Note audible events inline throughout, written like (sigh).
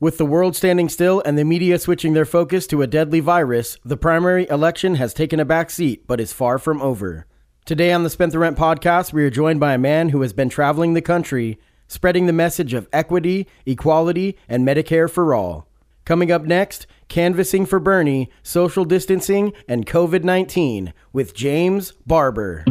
With the world standing still and the media switching their focus to a deadly virus, the primary election has taken a back seat but is far from over. Today on the Spent the Rent podcast, we are joined by a man who has been traveling the country, spreading the message of equity, equality, and Medicare for all. Coming up next, canvassing for Bernie, social distancing, and COVID 19 with James Barber.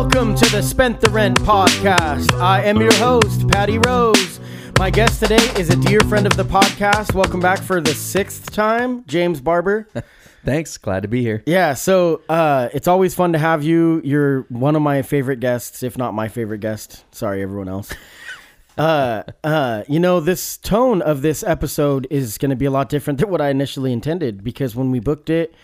Welcome to the Spent the Rent podcast. I am your host, Patty Rose. My guest today is a dear friend of the podcast. Welcome back for the sixth time, James Barber. (laughs) Thanks. Glad to be here. Yeah, so uh, it's always fun to have you. You're one of my favorite guests, if not my favorite guest. Sorry, everyone else. (laughs) Uh, uh, you know, this tone of this episode is going to be a lot different than what I initially intended because when we booked it,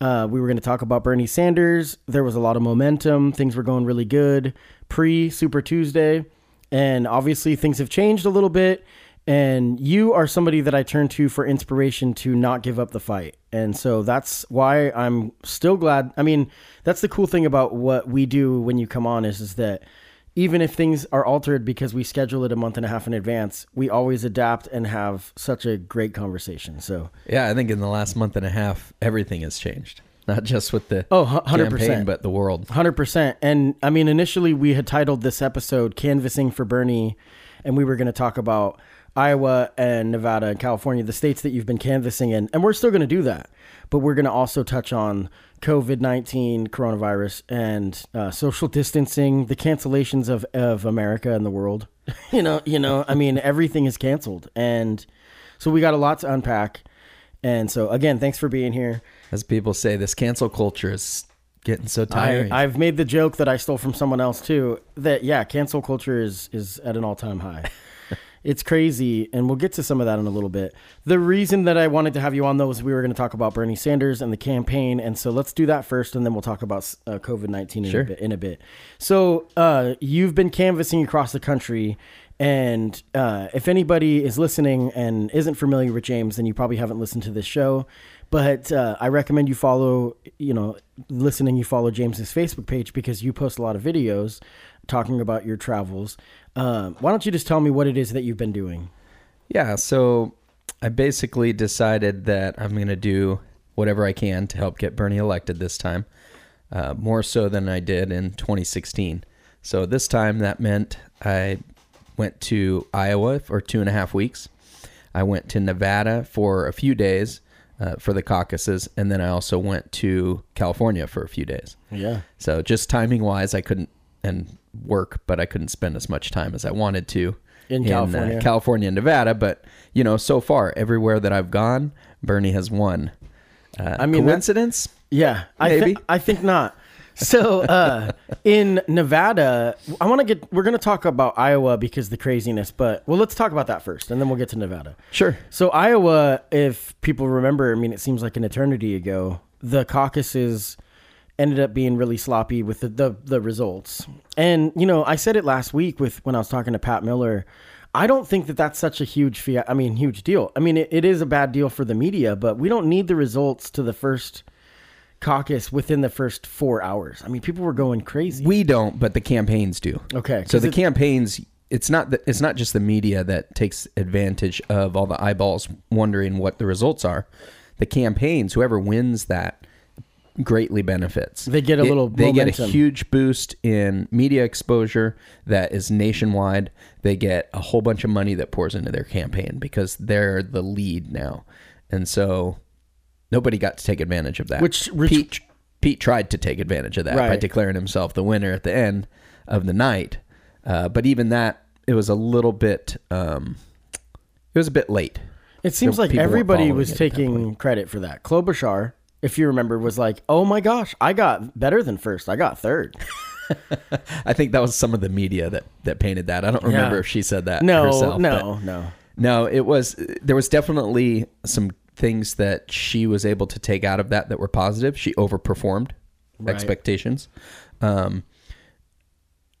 uh, we were going to talk about Bernie Sanders. There was a lot of momentum. Things were going really good pre Super Tuesday. And obviously, things have changed a little bit. And you are somebody that I turn to for inspiration to not give up the fight. And so that's why I'm still glad. I mean, that's the cool thing about what we do when you come on is, is that even if things are altered because we schedule it a month and a half in advance, we always adapt and have such a great conversation. So Yeah, I think in the last month and a half, everything has changed. Not just with the Oh, 100%. campaign, but the world. Hundred percent. And I mean, initially we had titled this episode "Canvassing for Bernie," and we were going to talk about Iowa and Nevada and California, the states that you've been canvassing in, and we're still going to do that. But we're going to also touch on COVID nineteen, coronavirus, and uh, social distancing, the cancellations of of America and the world. (laughs) you know, you know. I mean, everything is canceled, and so we got a lot to unpack. And so, again, thanks for being here. As people say, this cancel culture is getting so I, tiring. I've made the joke that I stole from someone else too. That yeah, cancel culture is is at an all time high. It's crazy, and we'll get to some of that in a little bit. The reason that I wanted to have you on though is we were going to talk about Bernie Sanders and the campaign, and so let's do that first, and then we'll talk about uh, COVID nineteen in, Sure. a bit, in a bit. So uh, you've been canvassing across the country. And uh, if anybody is listening and isn't familiar with James, then you probably haven't listened to this show. But uh, I recommend you follow, you know, listening, you follow James's Facebook page because you post a lot of videos talking about your travels. Um, why don't you just tell me what it is that you've been doing? yeah, so I basically decided that I'm going to do whatever I can to help get Bernie elected this time, uh, more so than I did in 2016. So this time that meant I went to Iowa for two and a half weeks. I went to Nevada for a few days uh, for the caucuses, and then I also went to California for a few days. Yeah. So just timing wise, I couldn't and work, but I couldn't spend as much time as I wanted to In California. uh, California and Nevada. But you know, so far everywhere that I've gone, Bernie has won. Uh, I mean, coincidence? Yeah, I Maybe. think I think not. So uh, in Nevada, I want to get. We're going to talk about Iowa because the craziness, but well, let's talk about that first, and then we'll get to Nevada. Sure. So Iowa, if people remember, I mean, it seems like an eternity ago. The caucuses ended up being really sloppy with the, the the results, and you know, I said it last week with when I was talking to Pat Miller. I don't think that that's such a huge fee. I mean, huge deal. I mean, it, it is a bad deal for the media, but we don't need the results to the first caucus within the first four hours. I mean, people were going crazy. We don't, but the campaigns do. Okay, So the it- campaigns, it's not the, it's not just the media that takes advantage of all the eyeballs wondering what the results are. The campaigns, whoever wins that, greatly benefits. They get a It- little They get a huge boost in media exposure that is nationwide. They get a whole bunch of money that pours into their campaign because they're the lead now, and so nobody got to take advantage of that. Which- which- Pete Pete tried to take advantage of that by declaring himself the winner at the end of the night, uh, but even that it was a little bit. Um, it was a bit late. It seems like everybody was it at that taking credit for that. Klobuchar, if you remember, was like, "Oh my gosh, I got better than first. I got third. (laughs) I think that was some of the media that that painted that. I don't remember Yeah. if she said that. No, herself, no, no. No, it was there was definitely some things that she was able to take out of that that were positive. She overperformed Right. expectations. Um,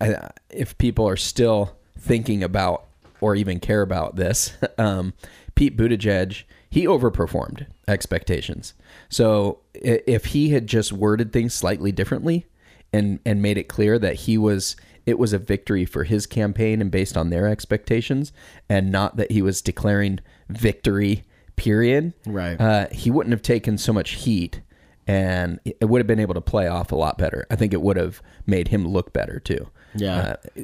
I, if people are still thinking about or even care about this, (laughs) um, Pete Buttigieg he overperformed expectations. So if he had just worded things slightly differently and and made it clear that he was it was a victory for his campaign and based on their expectations and not that he was declaring victory period Right. uh, he wouldn't have taken so much heat and it would have been able to play off a lot better i think it would have made him look better too Yeah. uh,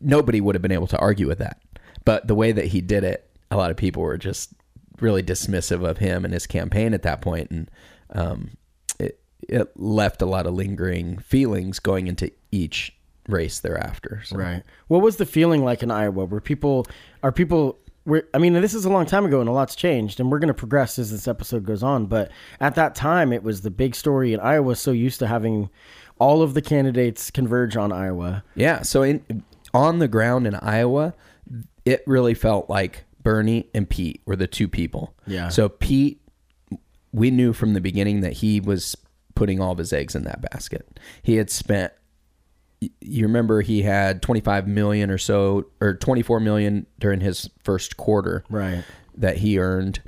nobody would have been able to argue with that but the way that he did it a lot of people were just really dismissive of him and his campaign at that point and um, it, it left a lot of lingering feelings going into each race thereafter so. Right. What was the feeling like in Iowa? Were people are people were I mean, this is a long time ago and a lot's changed and we're going to progress as this episode goes on, but at that time it was the big story and Iowa was so used to having all of the candidates converge on Iowa. Yeah. So in on the ground in Iowa, it really felt like Bernie and Pete were the two people. Yeah. So Pete, we knew from the beginning that he was putting all of his eggs in that basket. He had spent. You remember he had 25 million or so, or 24 million during his first quarter Right. that he earned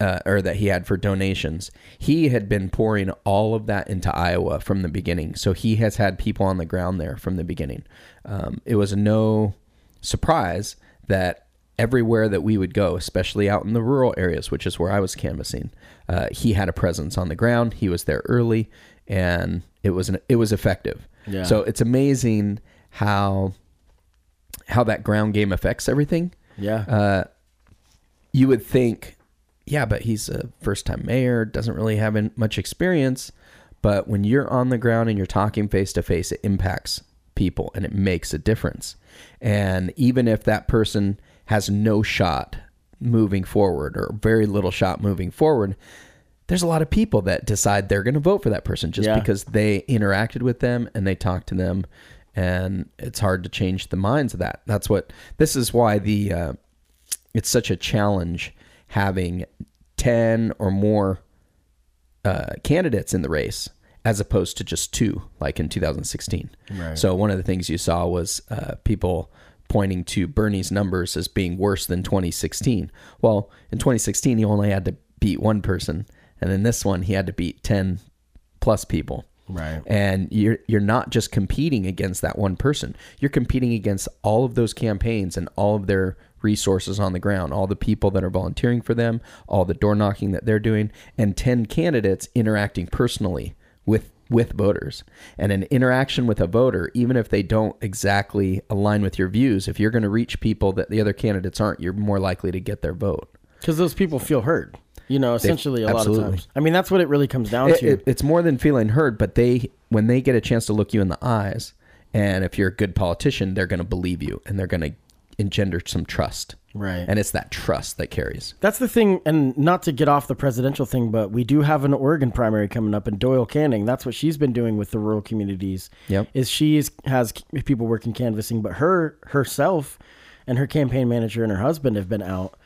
uh, or that he had for donations. He had been pouring all of that into Iowa from the beginning. So he has had people on the ground there from the beginning. Um, it was no surprise that everywhere that we would go, especially out in the rural areas, which is where I was canvassing, uh, he had a presence on the ground. He was there early, and it was an, it was effective. Yeah. So it's amazing how how that ground game affects everything Yeah. uh, you would think, yeah, but he's a first time mayor, doesn't really have in- much experience. But when you're on the ground and you're talking face to face, it impacts people and it makes a difference. And even if that person has no shot moving forward or very little shot moving forward, there's a lot of people that decide they're going to vote for that person just Yeah. because they interacted with them and they talked to them and it's hard to change the minds of that that's what this is why the uh, it's such a challenge having 10 or more uh, candidates in the race as opposed to just two like in 2016 Right. so one of the things you saw was uh, people pointing to bernie's numbers as being worse than 2016 well in 2016 he only had to beat one person and in this one he had to beat 10 plus people Right. and you're you're not just competing against that one person. You're competing against all of those campaigns and all of their resources on the ground, all the people that are volunteering for them, all the door knocking that they're doing, and 10 candidates interacting personally with with voters. And an interaction with a voter, even if they don't exactly align with your views, if you're going to reach people that the other candidates aren't, you're more likely to get their vote. Because those people feel heard. You know, essentially a lot of times. I mean, that's what it really comes down It- to. it- it's more than feeling heard, but they when they get a chance to look you in the eyes, and if you're a good politician, they're going to believe you and they're going to engender some trust. right. And it's that trust that carries. That's the thing, and not to get off the presidential thing, but we do have an Oregon primary coming up, and Doyle Canning. That's what she's been doing with the rural communities. Yep. is she is, has people working canvassing, but her herself and her campaign manager and her husband have been out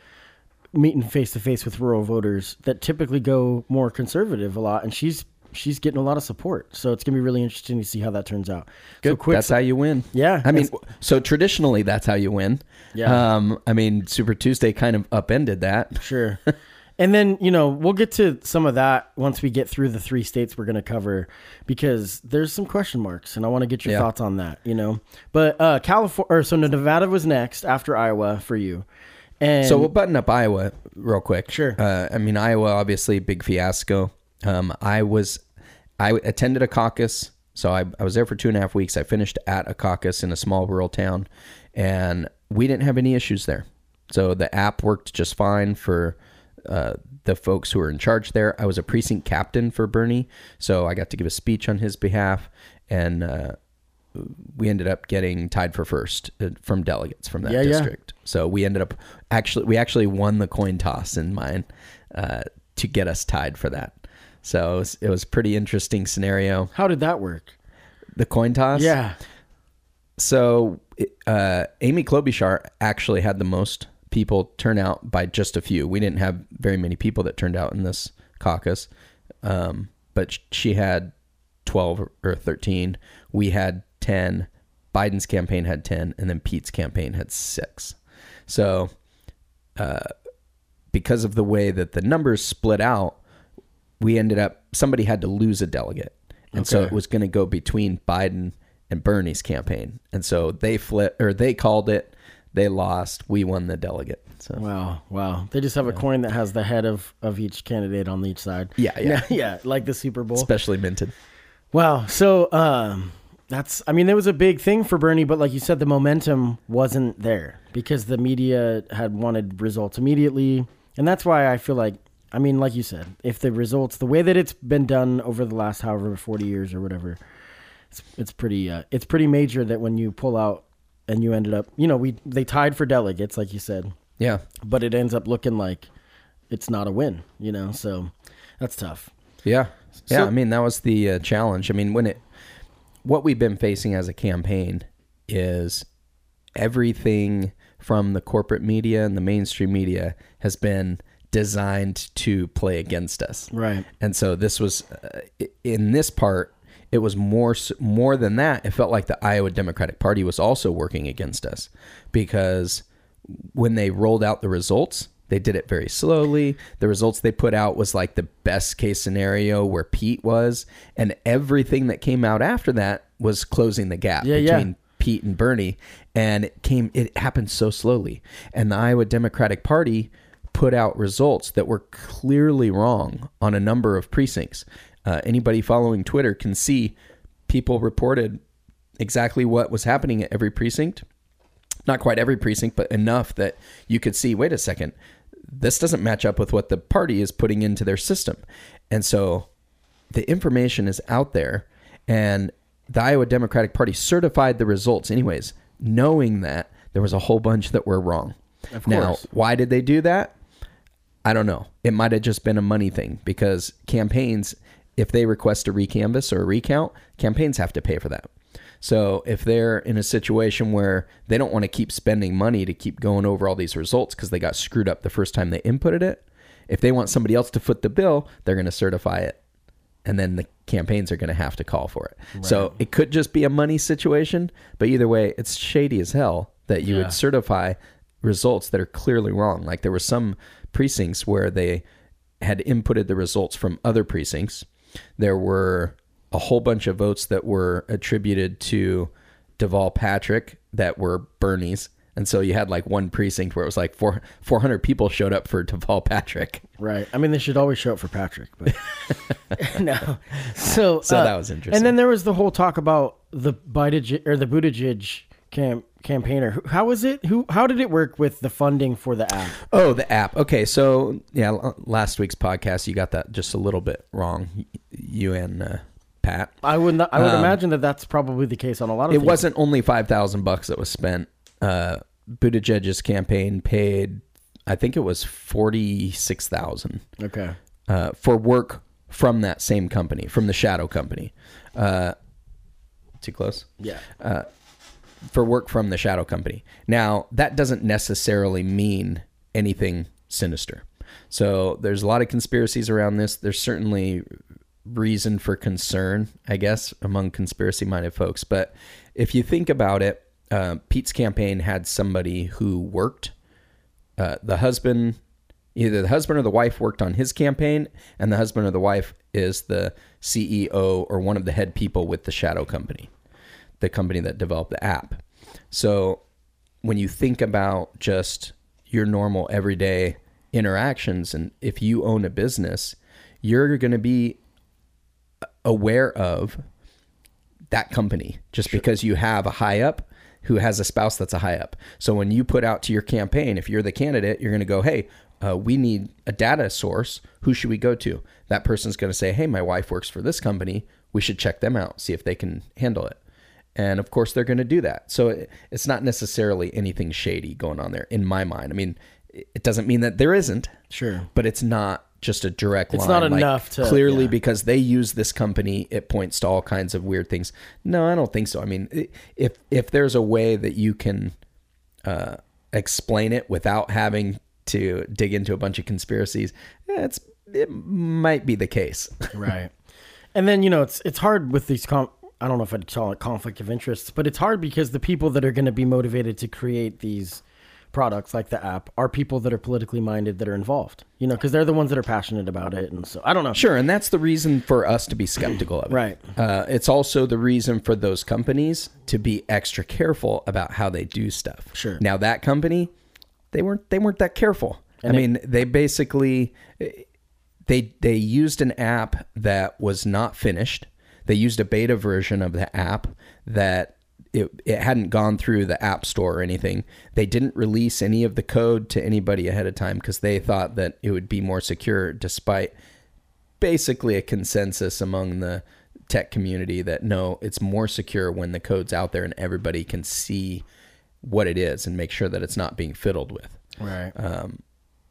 meeting face to face with rural voters that typically go more conservative a lot, and she's she's getting a lot of support. So it's gonna be really interesting to see how that turns out. So quick, that's how you win. Yeah, I mean, so traditionally that's how you win. Yeah. Um, I mean, Super Tuesday kind of upended that. Sure. (laughs) and then, you know, we'll get to some of that once we get through the three states we're going to cover because there's some question marks and I want to get your Yeah. thoughts on that, you know. But uh California or so Nevada was next after Iowa for you. And So we'll button up Iowa real quick. Sure. Uh, I mean, Iowa obviously big fiasco. Um, I was I attended a caucus. So I, I was there for two and a half weeks. I finished at a caucus in a small rural town, and we didn't have any issues there. So the app worked just fine for uh, the folks who were in charge there. I was a precinct captain for Bernie, so I got to give a speech on his behalf, and uh, we ended up getting tied for first uh, from delegates from that Yeah, yeah. district. So we ended up actually we actually won the coin toss in mine uh, to get us tied for that. So it was, it was a pretty interesting scenario. How did that work? The coin toss. Yeah. So uh, Amy Klobuchar actually had the most people turn out by just a few. We didn't have very many people that turned out in this caucus, um, but she had 12 or 13. We had 10. Biden's campaign had 10, and then Pete's campaign had six. So, uh, because of the way that the numbers split out, we ended up, somebody had to lose a delegate. And so it was going to go between Biden and Bernie's campaign. And so they flipped, or they called it, they lost, we won the delegate. So, Wow, wow. They just have a coin that has the head of, of each candidate on each side. Yeah, yeah. (laughs) yeah, like the Super Bowl. especially minted. Wow. So um that's I mean there was a big thing for Bernie, but like you said, the momentum wasn't there because the media had wanted results immediately. And that's why I feel like I mean, like you said, if the results the way that it's been done over the last however forty years or whatever, it's it's pretty uh, it's pretty major that when you pull out and you ended up you know, we they tied for delegates, like you said, Yeah. but it ends up looking like it's not a win, you know, so that's tough. Yeah. Yeah. So- I mean, that was the uh, challenge. I mean, when it, what we've been facing as a campaign is everything from the corporate media and the mainstream media has been designed to play against us. Right. And so this was uh, in this part it was more more than that it felt like the Iowa Democratic Party was also working against us because when they rolled out the results they did it very slowly the results they put out was like the best case scenario where Pete was and everything that came out after that was closing the gap Yeah, yeah. between Pete and Bernie, and it came. It happened so slowly, and the Iowa Democratic Party put out results that were clearly wrong on a number of precincts. Uh, anybody following Twitter can see people reported exactly what was happening at every precinct. Not quite every precinct, but enough that you could see. Wait a second, this doesn't match up with what the party is putting into their system, and so the information is out there and the Iowa Democratic Party certified the results anyways, knowing that there was a whole bunch that were wrong. Of Now, why did they do that? I don't know. It might have just been a money thing because campaigns, if they request a recanvass or a recount, campaigns have to pay for that. So if they're in a situation where they don't want to keep spending money to keep going over all these results because they got screwed up the first time they inputted it, if they want somebody else to foot the bill, they're going to certify it. And then the campaigns are going to have to call for it. So it could just be a money situation, but either way, it's shady as hell that you Yeah. would certify results that are clearly wrong. Like there were some precincts where they had inputted the results from other precincts. There were a whole bunch of votes that were attributed to Deval Patrick that were Bernie's. And so you had like one precinct where it was like four, 400 people showed up for Deval Patrick. Right. I mean, they should always show up for Patrick, but (laughs) (laughs) no. So, So uh, that was interesting. And then there was the whole talk about the Buttigieg or the Buttigieg cam- campaigner. How was it? Who? How did it work with the funding for the app? Oh, the app. Okay, so yeah, last week's podcast you got that just a little bit wrong. You and uh, Pat. I would not, I would imagine that that's probably the case on a lot of. Um, It things. wasn't only five thousand bucks that was spent. Uh, Buttigieg's campaign paid, I think it was forty six thousand okay. uh, for work from that same company, from the shadow company. Uh, too close. Yeah. For work from the shadow company. Now, that doesn't necessarily mean anything sinister. So, there's a lot of conspiracies around this. There's certainly reason for concern, I guess, among conspiracy minded folks. But if you think about it, uh, Pete's campaign had somebody who worked. Uh, the husband, either the husband or the wife worked on his campaign, and the husband or the wife is the CEO or one of the head people with the shadow company the company that developed the app. So when you think about just your normal everyday interactions, and if you own a business, you're going to be aware of that company just because you have a high up who has a spouse that's a high up. So when you put out to your campaign, if you're the candidate, you're going to go, hey, uh, we need a data source. Who should we go to? That person's going to say, hey, my wife works for this company. We should check them out, see if they can handle it. And of course, they're going to do that. So it, it's not necessarily anything shady going on there in my mind. I mean, it doesn't mean that there isn't. Sure. But it's not just a direct line. It's line. not like, enough to- clearly yeah. because they use this company, it points to all kinds of weird things. No, I don't think so. I mean, if if there's a way that you can uh, explain it without having to dig into a bunch of conspiracies, it's it might be the case. (laughs) right. And then you know it's it's hard with these. Com- I don't know if I'd call it conflict of interests, but it's hard because the people that are going to be motivated to create these products like the app are people that are politically minded that are involved. You know, because they're the ones that are passionate about it, and so I don't know. Sure, and that's the reason for us to be skeptical of it. Right. Uh, it's also the reason for those companies to be extra careful about how they do stuff. Sure. Now that company, they weren't they weren't that careful. I mean, they basically they they used an app that was not finished. They used a beta version of the app that it, it hadn't gone through the app store or anything. They didn't release any of the code to anybody ahead of time because they thought that it would be more secure despite basically a consensus among the tech community that no, it's more secure when the code's out there and everybody can see what it is and make sure that it's not being fiddled with. Right. Um,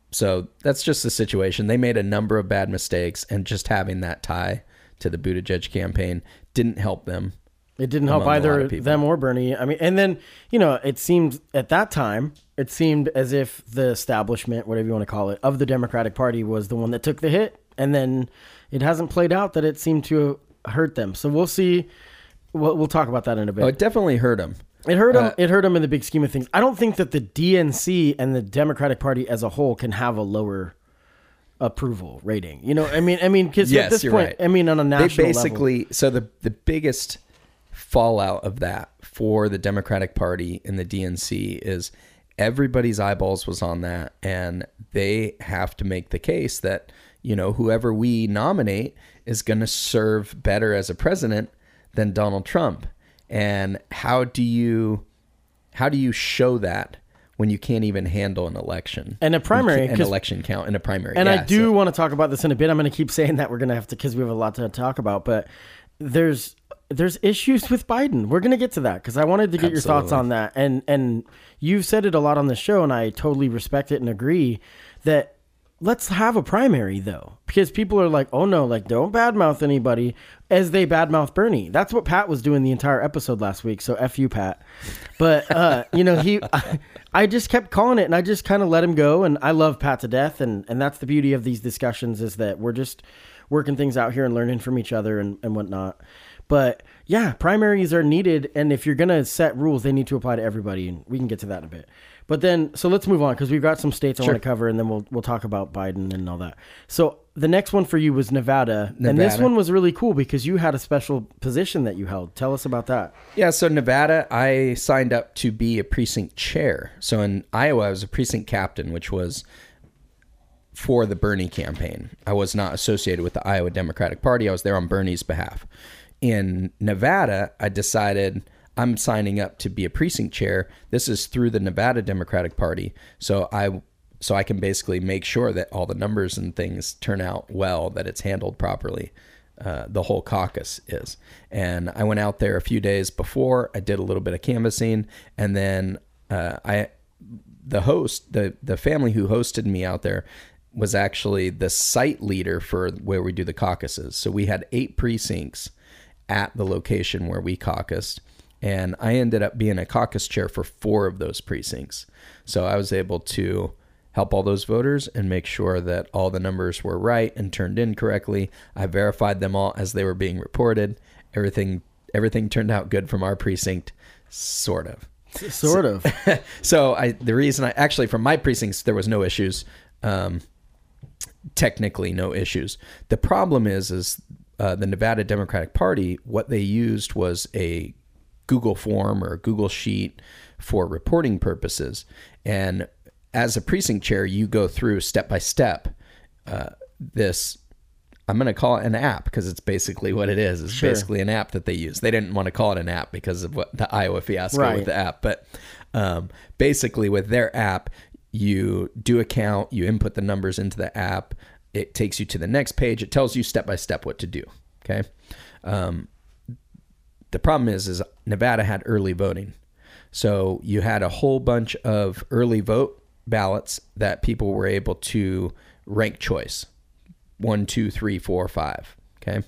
So that's just the situation. They made a number of bad mistakes, and just having that tie to the Buttigieg campaign didn't help them. It didn't help among a lot either them or Bernie. I mean, and then you know, it seemed at that time, it seemed as if the establishment, whatever you want to call it, of the Democratic Party was the one that took the hit, and then it hasn't played out that it seemed to hurt them. So we'll see. We'll, we'll talk about that in a bit. Oh, it definitely hurt them. It hurt Uh, it hurt him in the big scheme of things. I don't think that the DNC and the Democratic Party as a whole can have a lower approval rating. You know, I mean, I mean, because at this point, right. I mean, on a They national level, basically so the the biggest fallout of that for the Democratic Party and the DNC is everybody's eyeballs was on that, and they have to make the case that you know whoever we nominate is going to serve better as a president than Donald Trump. And how do you how do you show that when you can't even handle an election And a primary, an election count and a primary? And I do so- want to talk about this in a bit. I'm going to keep saying that we're going to have to because we have a lot to talk about. But there's there's issues with Biden. We're going to get to that because I wanted to get your thoughts on that. And and you've said it a lot on the show, and I totally respect it and agree that let's have a primary though because people are like, oh no, like don't badmouth anybody as they badmouth Bernie. That's what Pat was doing the entire episode last week. So f you, Pat. But uh, (laughs) you know he. I just kept calling it and I just kind of let him go and I love Pat to death and and that's the beauty of these discussions is that we're just working things out here and learning from each other and, and whatnot. But yeah, primaries are needed and if you're gonna set rules, they need to apply to everybody and we can get to that in a bit. But then so let's move on because we've got some states I want to cover and then we'll we'll talk about Biden and all that. So the next one for you was Nevada, and this Nevada. one was really cool because you had a special position that you held. Tell us about that. Yeah, so Nevada, I signed up to be a precinct chair. So in Iowa, I was a precinct captain, which was for the Bernie campaign. I was not associated with the Iowa Democratic Party. I was there on Bernie's behalf. In Nevada, I decided I'm signing up to be a precinct chair. This is through the Nevada Democratic Party. So I so I can basically make sure that all the numbers and things turn out well, that it's handled properly. Uh, the whole caucus is. And I went out there a few days before. I did a little bit of canvassing, and then uh, I the host, the the family who hosted me out there was actually the site leader for where we do the caucuses. So we had eight precincts at the location where we caucused. And I ended up being a caucus chair for four of those precincts. So I was able to help all those voters and make sure that all the numbers were right and turned in correctly. I verified them all as they were being reported. Everything everything turned out good from our precinct, sort of Sort of. (laughs) so I the reason I actually from my precincts there was no issues. Um, technically no issues. The problem is is uh, the Nevada Democratic Party what they used was a Google form or Google sheet for reporting purposes. And as a precinct chair, you go through step by step uh, this I'm going to call it an app because it's basically what it is. It's Sure. basically an app that they use. They didn't want to call it an app because of what the Iowa fiasco Right. with the app, but um, basically with their app, you do a count, you input the numbers into the app. It takes you to the next page. It tells you step by step what to do. Okay. Um, the problem is, is Nevada had early voting, so you had a whole bunch of early vote ballots that people were able to rank choice one, two, three, four, five. Okay.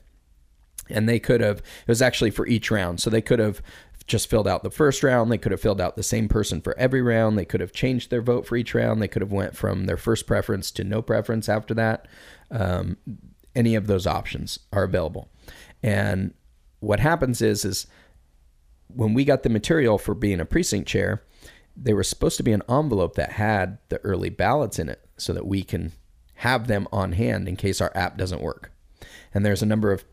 And they could have, it was actually for each round. So they could have just filled out the first round. They could have filled out the same person for every round. They could have changed their vote for each round. They could have went from their first preference to no preference after that. Um, any of those options are available. And what happens is, is when we got the material for being a precinct chair, there was supposed to be an envelope that had the early ballots in it so that we can have them on hand in case our app doesn't work. And there's a number of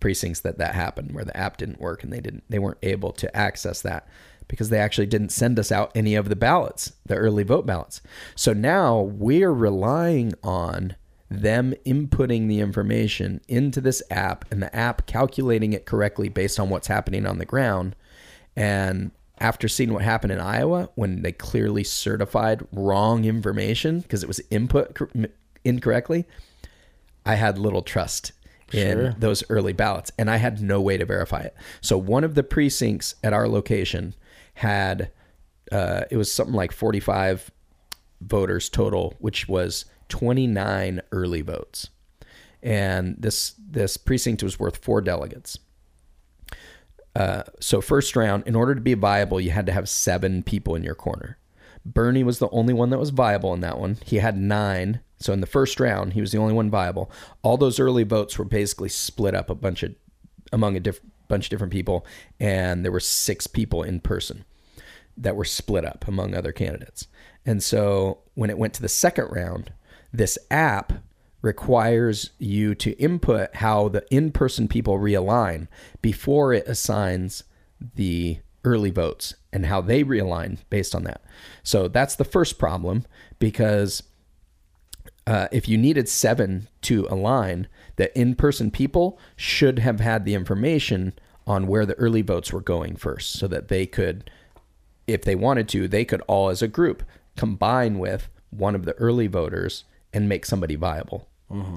precincts that that happened where the app didn't work and they didn't they weren't able to access that because they actually didn't send us out any of the ballots, the early vote ballots. So now we're relying on them inputting the information into this app and the app calculating it correctly based on what's happening on the ground. And after seeing what happened in Iowa when they clearly certified wrong information because it was input cor- incorrectly, I had little trust in Sure. those early ballots and I had no way to verify it. So one of the precincts at our location had uh, it was something like 45 voters total, which was 29 early votes. And this this precinct was worth four delegates. Uh, so first round, in order to be viable, you had to have seven people in your corner. Bernie was the only one that was viable in that one. He had nine. So in the first round, he was the only one viable. All those early votes were basically split up a bunch of among a diff- bunch of different people, and there were six people in person that were split up among other candidates. And so when it went to the second round, this app requires you to input how the in person people realign before it assigns the early votes and how they realign based on that. So that's the first problem because uh, if you needed seven to align, the in person people should have had the information on where the early votes were going first so that they could, if they wanted to, they could all as a group combine with one of the early voters and make somebody viable.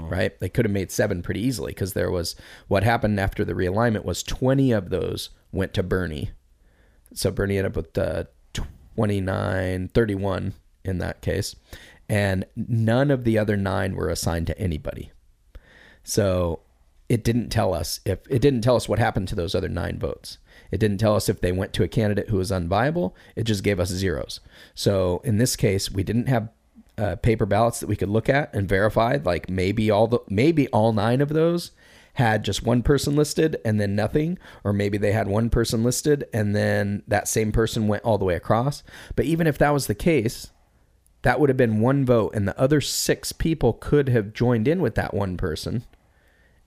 Right? They could have made seven pretty easily because there was what happened after the realignment was 20 of those went to Bernie. So Bernie ended up with uh, 29, 31 in that case. And none of the other nine were assigned to anybody. So it didn't tell us if it didn't tell us what happened to those other nine votes. It didn't tell us if they went to a candidate who was unviable. It just gave us zeros. So in this case, we didn't have uh, paper ballots that we could look at and verify. Like maybe all the maybe all nine of those had just one person listed and then nothing, or maybe they had one person listed and then that same person went all the way across. But even if that was the case, that would have been one vote, and the other six people could have joined in with that one person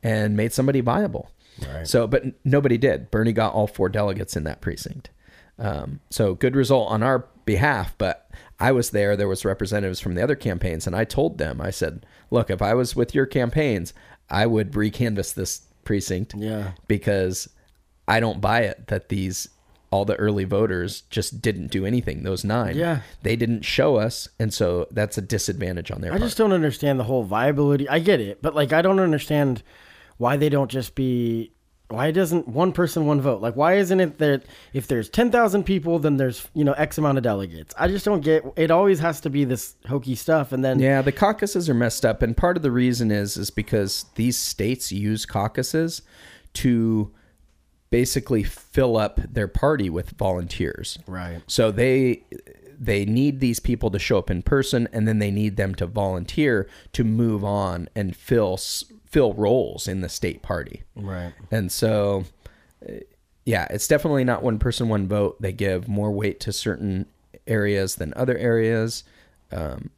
and made somebody viable. Right. So, but nobody did. Bernie got all four delegates in that precinct. Um, so good result on our behalf. But I was there. There was representatives from the other campaigns, and I told them, I said, "Look, if I was with your campaigns, I would recanvass this precinct Yeah. because I don't buy it that these all the early voters just didn't do anything. Those nine, Yeah. they didn't show us, and so that's a disadvantage on their I part. just don't understand the whole viability. I get it, but like I don't understand why they don't just be why doesn't one person one vote? Like why isn't it that if there's 10,000 people then there's, you know, x amount of delegates. I just don't get it always has to be this hokey stuff and then Yeah, the caucuses are messed up, and part of the reason is is because these states use caucuses to basically fill up their party with volunteers. Right. So they they need these people to show up in person, and then they need them to volunteer to move on and fill fill roles in the state party. Right. And so, uh, yeah, it's definitely not one person, one vote. They give more weight to certain areas than other areas. Um,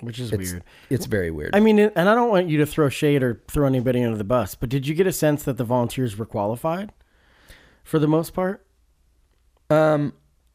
Which is it's, weird. It's very weird. I mean, and I don't want you to throw shade or throw anybody under the bus, but did you get a sense that the volunteers were qualified for the most part? um,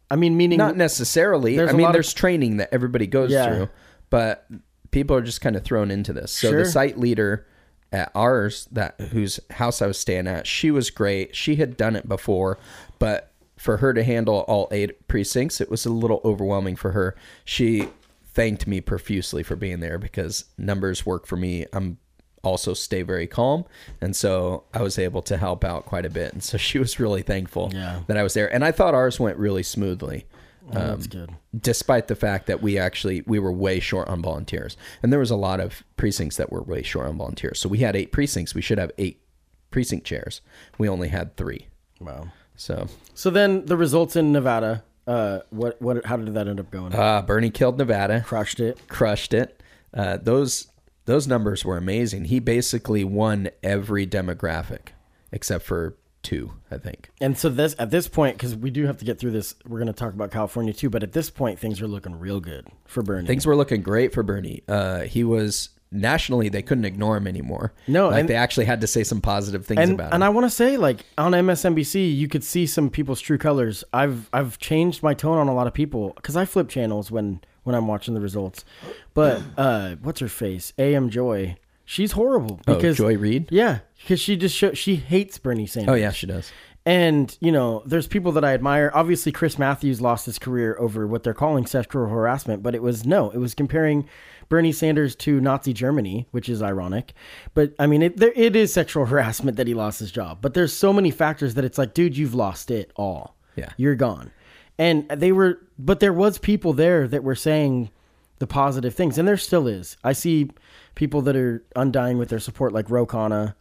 I mean, meaning not necessarily. there's I mean, lot of- there's training that everybody goes Yeah. through, but people are just kind of thrown into this. So Sure. the site leader at ours that whose house I was staying at, she was great. She had done it before, but for her to handle all eight precincts, it was a little overwhelming for her. She thanked me profusely for being there because numbers work for me. I'm also stay very calm, and so I was able to help out quite a bit. And so she was really thankful Yeah. that I was there. And I thought ours went really smoothly Oh, that's good. despite the fact that we actually we were way short on volunteers and there was a lot of precincts that were way short on volunteers so we had eight precincts we should have eight precinct chairs we only had three Wow. so So then the results in Nevada. Uh, what what? How did that end up going? uh, bernie killed nevada Crushed it. crushed it uh, those those numbers were amazing he basically won every demographic except for two i think And so this at this point, because we do have to get through this, we're going to talk about California too. But at this point, things are looking real good for Bernie. things were looking great for bernie uh, he was nationally they couldn't ignore him anymore No, like and- they actually had to say some positive things and about him and I want to say, like on MSNBC, you could see some people's true colors. I've I've changed my tone on a lot of people because I flip channels when when I'm watching the results. But uh, what's her face? AM Joy. She's horrible Oh, because Joy Reid? Yeah, because she just show, she hates Bernie Sanders. Oh yeah, she does. And, you know, there's people that I admire. Obviously, Chris Matthews lost his career over what they're calling sexual harassment, but it was no, it was comparing Bernie Sanders to Nazi Germany, which is ironic. But I mean, it, there, it is sexual (laughs) harassment that he lost his job. But there's so many factors that it's like, dude, you've lost it all. Yeah. You're gone. And they were, but there was people there that were saying the positive things, and there still is. I see people that are undying with their support, like Ro Khanna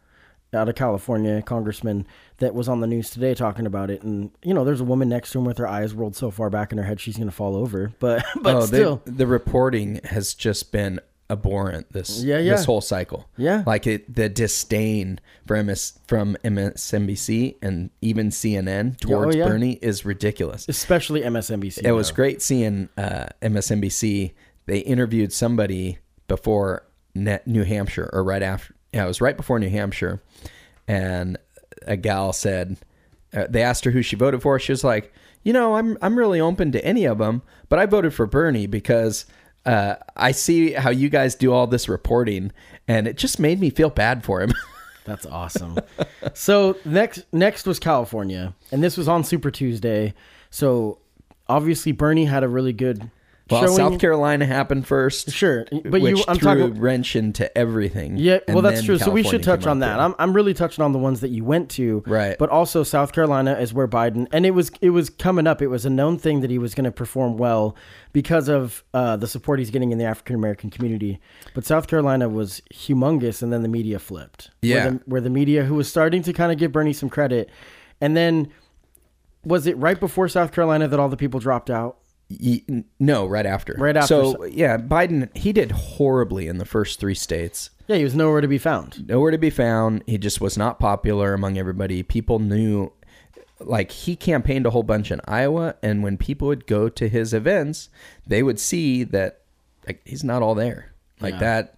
out of California, congressman that was on the news today talking about it. And you know, there's a woman next to him with her eyes rolled so far back in her head she's gonna fall over. (laughs) But but oh, they- still, the reporting has just been abhorrent this Yeah, yeah. this whole cycle. Yeah. like it the disdain from MS, from MSNBC and even CNN towards oh, yeah. Bernie is ridiculous. especially MSNBC. It was great seeing uh, MSNBC. They interviewed somebody before New Hampshire, or right after. Yeah, it was right before New Hampshire, and a gal said uh, they asked her who she voted for. She was like, "You know, I'm I'm really open to any of them, but I voted for Bernie because." Uh, I see how you guys do all this reporting, and it just made me feel bad for him. (laughs) That's awesome. so next next was California, and this was on Super Tuesday. So obviously Bernie had a really good well, showing. South Carolina happened first, Sure, but which you, I'm threw talking. wrench into everything. Yeah, well, that's true. So we should touch on that. I'm, I'm really touching on the ones that you went to, Right. But also South Carolina is where Biden, and it was it was coming up. It was a known thing that he was going to perform well because of uh, the support he's getting in the African American community. But South Carolina was humongous, and then the media flipped. Yeah. where the, where the media, who was starting to kind of give Bernie some credit, and then was it right before South Carolina that all the people dropped out? Ye- no, right after. Right after, So so- yeah, Biden he did horribly in the first three states. Yeah, he was nowhere to be found. Nowhere to be found. He just was not popular among everybody. People knew, like he campaigned a whole bunch in Iowa, and when people would go to his events, they would see that like he's not all there. Like Yeah. that.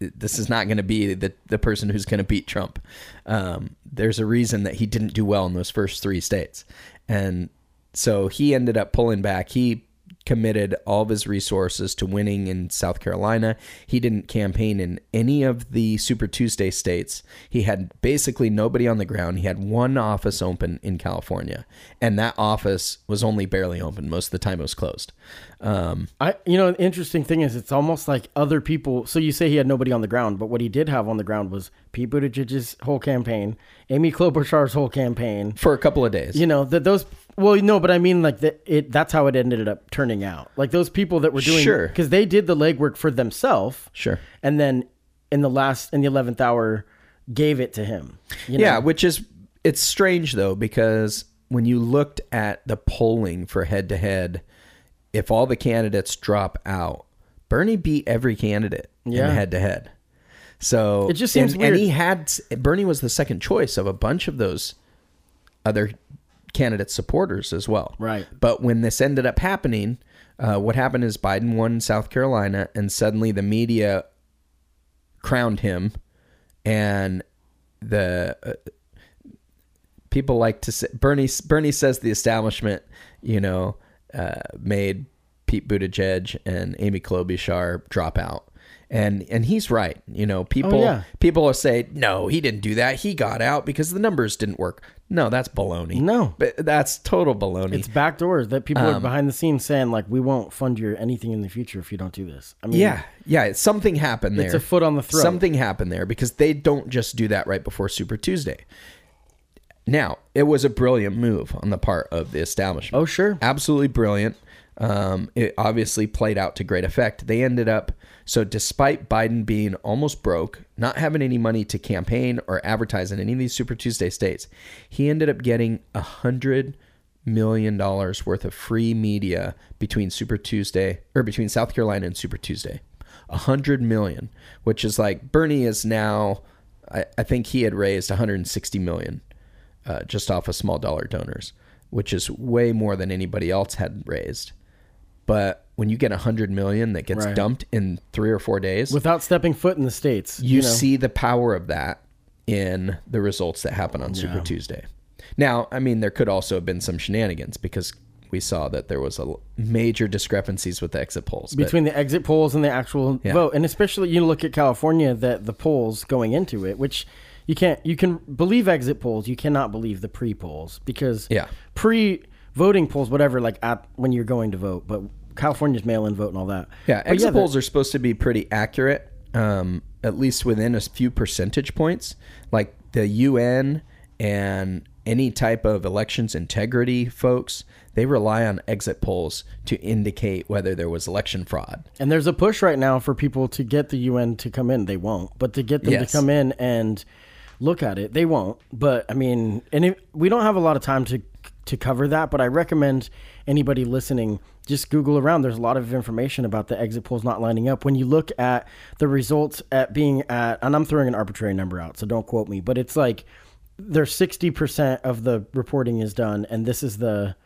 This is not going to be the the person who's going to beat Trump. Um, there's a reason that he didn't do well in those first three states, and so he ended up pulling back. He committed all of his resources to winning in South Carolina. He didn't campaign in any of the Super Tuesday states. He had basically nobody on the ground. He had one office open in California, and that office was only barely open. Most of the time, it was closed. Um, I, you know, the interesting thing is, it's almost like other people. So you say he had nobody on the ground, but what he did have on the ground was Pete Buttigieg's whole campaign, Amy Klobuchar's whole campaign. for a couple of days. You know that those. Well, no, but I mean, like that. It that's how it ended up turning out. Like those people that were doing, Sure. because they did the legwork for themselves, Sure. and then in the last in the eleventh hour, gave it to him. You know? Yeah, which is it's strange though because when you looked at the polling for head to head, if all the candidates drop out, Bernie beat every candidate Yeah. in head to head. So It just seems and, weird. and he had Bernie was the second choice of a bunch of those other candidate supporters as well. Right. But when this ended up happening, uh, what happened is Biden won South Carolina, and suddenly the media crowned him, and the uh, people like to say Bernie. Bernie says the establishment, you know, uh, made Pete Buttigieg and Amy Klobuchar drop out, And and he's right. You know, people Oh, yeah. people will say, "No, he didn't do that. He got out because the numbers didn't work." No, that's baloney. No. But that's total baloney. It's backdoors that people Um, are behind the scenes saying like, "We won't fund your anything in the future if you don't do this." I mean, yeah. Yeah, something happened there. it's a foot on the throat. Something happened there because they don't just do that right before Super Tuesday. Now, it was a brilliant move on the part of the establishment. Oh, sure. Absolutely brilliant. Um, it obviously played out to great effect. They ended up, so despite Biden being almost broke, not having any money to campaign or advertise in any of these Super Tuesday states, he ended up getting a hundred million dollars worth of free media between Super Tuesday or between South Carolina and Super Tuesday. A hundred million, which is like Bernie is now, I, I think he had raised 160 million uh, just off of small dollar donors, which is way more than anybody else had raised. But when you get a hundred million that gets Right. dumped in three or four days, without stepping foot in the states. you, know? see the power of that in the results that happen on Super Tuesday. Now, I mean, there could also have been some shenanigans because we saw that there was a major discrepancies with the exit polls. Between the exit polls and the actual Yeah. vote, and especially you look at California, that the polls going into it, which you can't, you can believe exit polls, you cannot believe the pre polls because Yeah. pre voting polls, whatever, like at when you're going to vote, but California's mail in vote and all that. Yeah, But exit the- polls are supposed to be pretty accurate, um, at least within a few percentage points. Like the UN and any type of elections integrity folks, they rely on exit polls to indicate whether there was election fraud. And there's a push right now for people to get the UN to come in. They won't, but to get them Yes. to come in and look at it, they won't. But I mean, and if, we don't have a lot of time to to cover that. But I recommend anybody listening just Google around. There's a lot of information about the exit polls not lining up. When you look at the results at being at, and I'm throwing an arbitrary number out, so don't quote me, but it's like there's 60% of the reporting is done, and this is the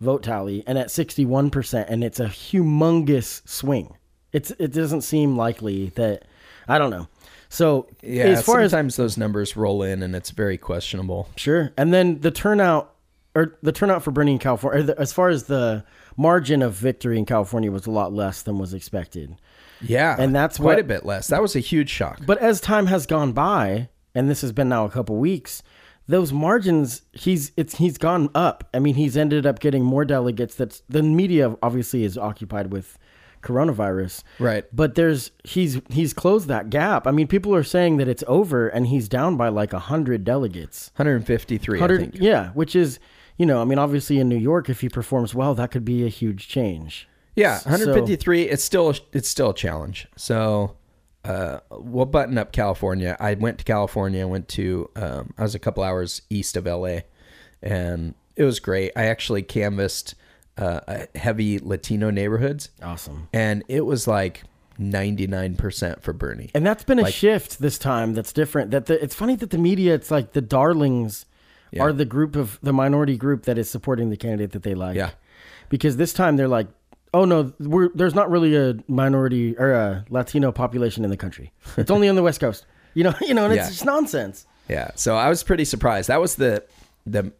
vote tally, and at 61%, and it's a humongous swing. It's it doesn't seem likely that I don't know. So Yeah, as far as sometimes those numbers roll in and it's very questionable. Sure. And then the turnout or the turnout for Bernie in California, the, as far as the margin of victory in California was a lot less than was expected. Yeah, And that's quite what- a bit less. That was a huge shock. But as time has gone by, and this has been now a couple weeks, those margins he's it's he's gone up. I mean, he's ended up getting more delegates. That's the media obviously is occupied with coronavirus. Right. But there's he's he's closed that gap. I mean, people are saying that it's over, and he's down by like a hundred delegates. 153, I 100 think. yeah which is you know i mean obviously in new york if he performs well that could be a huge change Yeah, So- 153. it's still it's still a challenge. So uh, we'll button up California. I went to California. I went to um, I was a couple hours east of LA, and it was great. I actually canvassed uh, heavy Latino neighborhoods, awesome and it was like 99% for Bernie. and that's been a shift this time that's different that the, it's funny that the media it's like the darlings Yeah. are the group of the minority group that is supporting the candidate that they like Yeah. because this time they're like oh no we're, there's not really a minority or a latino population in the country (laughs) it's only on the west coast you know (laughs) you know and it's Yeah. just nonsense Yeah. So I was pretty surprised. That was the the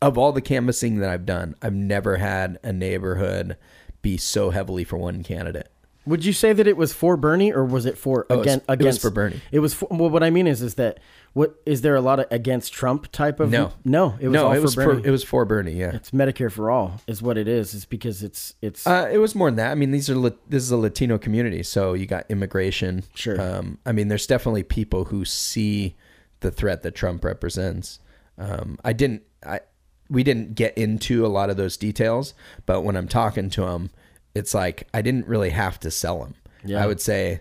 of all the canvassing that I've done, I've never had a neighborhood be so heavily for one candidate. Would you say that it was for Bernie or was it for Oh, it was- against? it was for Bernie. It was. For, well, what I mean is, is that what is there a lot of against Trump type of? No. no. It was no, it for was Bernie. for it was for Bernie. Yeah. it's Medicare for all is what it is. It's because it's it's Uh, it was more than that. I mean, these are this is a Latino community, so you got immigration. Sure. Um, I mean, there's definitely people who see the threat that Trump represents. Um, I didn't. I we didn't get into a lot of those details, but when I'm talking to them, it's like I didn't really have to sell them. Yeah. I would say,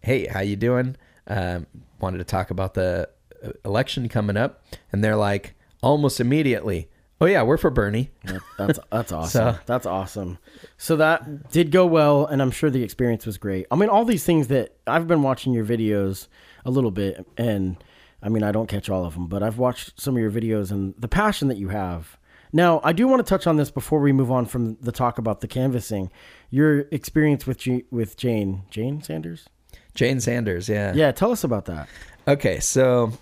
"Hey, how you doing? Um, wanted to talk about the uh, election coming up," and they're like, almost immediately, "Oh yeah, we're for Bernie." That's that's (laughs) awesome. So- that's awesome. So that did go well, and I'm sure the experience was great. I mean, all these things that I've been watching your videos a little bit, and I mean, I don't catch all of them, but I've watched some of your videos and the passion that you have. Now, I do want to touch on this before we move on from the talk about the canvassing. Your experience with G- with Jane Jane Sanders. Jane Sanders, yeah. Yeah, tell us about that. Okay, so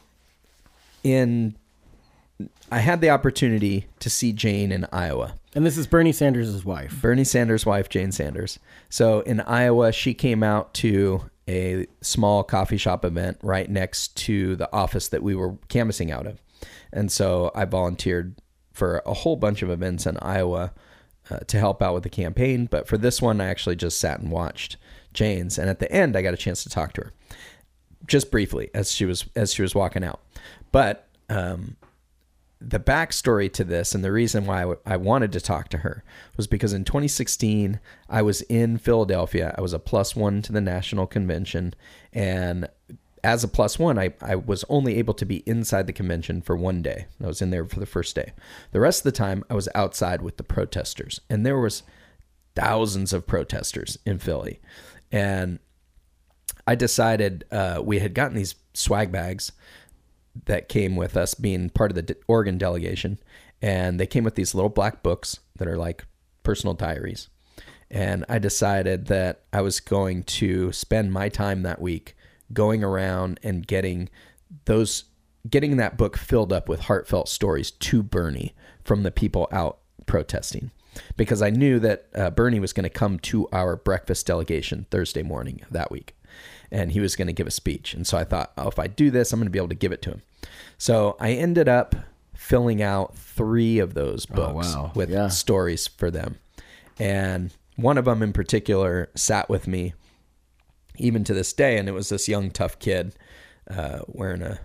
in I had the opportunity to see Jane in Iowa. And this is Bernie Sanders' wife. Bernie Sanders' wife, Jane Sanders. So in Iowa, she came out to a small coffee shop event right next to the office that we were canvassing out of. And so I volunteered for a whole bunch of events in Iowa uh, to help out with the campaign. But for this one, I actually just sat and watched Jane's. And at the end, I got a chance to talk to her just briefly as she was as she was walking out. But um, the backstory to this and the reason why I, w- I wanted to talk to her was because in 2016 I was in Philadelphia. I was a plus one to the national convention, and as a plus one, I, I was only able to be inside the convention for one day. I was in there for the first day. The rest of the time, I was outside with the protesters, and there was thousands of protesters in Philly, and I decided uh, we had gotten these swag bags that came with us being part of the de- Oregon delegation, and they came with these little black books that are like personal diaries. And I decided that I was going to spend my time that week going around and getting those getting that book filled up with heartfelt stories to Bernie from the people out protesting because I knew that uh, Bernie was going to come to our breakfast delegation Thursday morning that week and he was going to give a speech. And so I thought, oh, if I do this, I'm going to be able to give it to him. So I ended up filling out three of those books wow. with Yeah. stories for them. And one of them in particular sat with me even to this day. And it was this young, tough kid uh, wearing a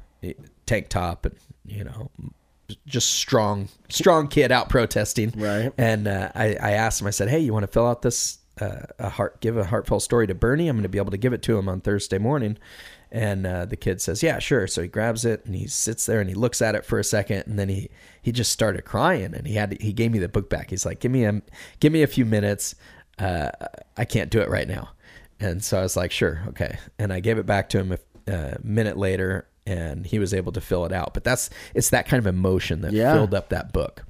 tank top and, you know, just strong, strong kid out protesting. Right. And uh, I, I asked him, I said, hey, you want to fill out this, uh, a heart, give a heartfelt story to Bernie? I'm going to be able to give it to him on Thursday morning. And uh, the kid says, yeah, sure. So he grabs it and he sits there and he looks at it for a second. And then he, he just started crying and he had, he gave me the book back. He's like, give me a, give me a few minutes. Uh, I can't do it right now. And so I was like, sure. Okay. And I gave it back to him a, a minute later and he was able to fill it out. But that's, it's that kind of emotion that Yeah. filled up that book.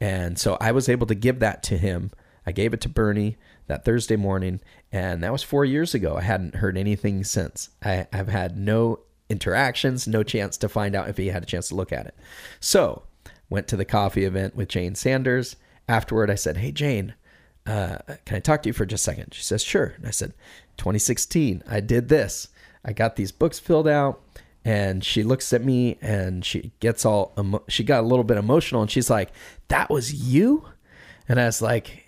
And so I was able to give that to him. I gave it to Bernie that Thursday morning, and that was four years ago. I hadn't heard anything since. I, I've had no interactions, no chance to find out if he had a chance to look at it. So went to the coffee event with Jane Sanders. Afterward, I said, "Hey Jane, uh, can I talk to you for just a second? She says, "Sure." And I said, "2016, I did this. I got these books filled out." And she looks at me and she gets all emo- she got a little bit emotional and she's like, "That was you?" And I was like,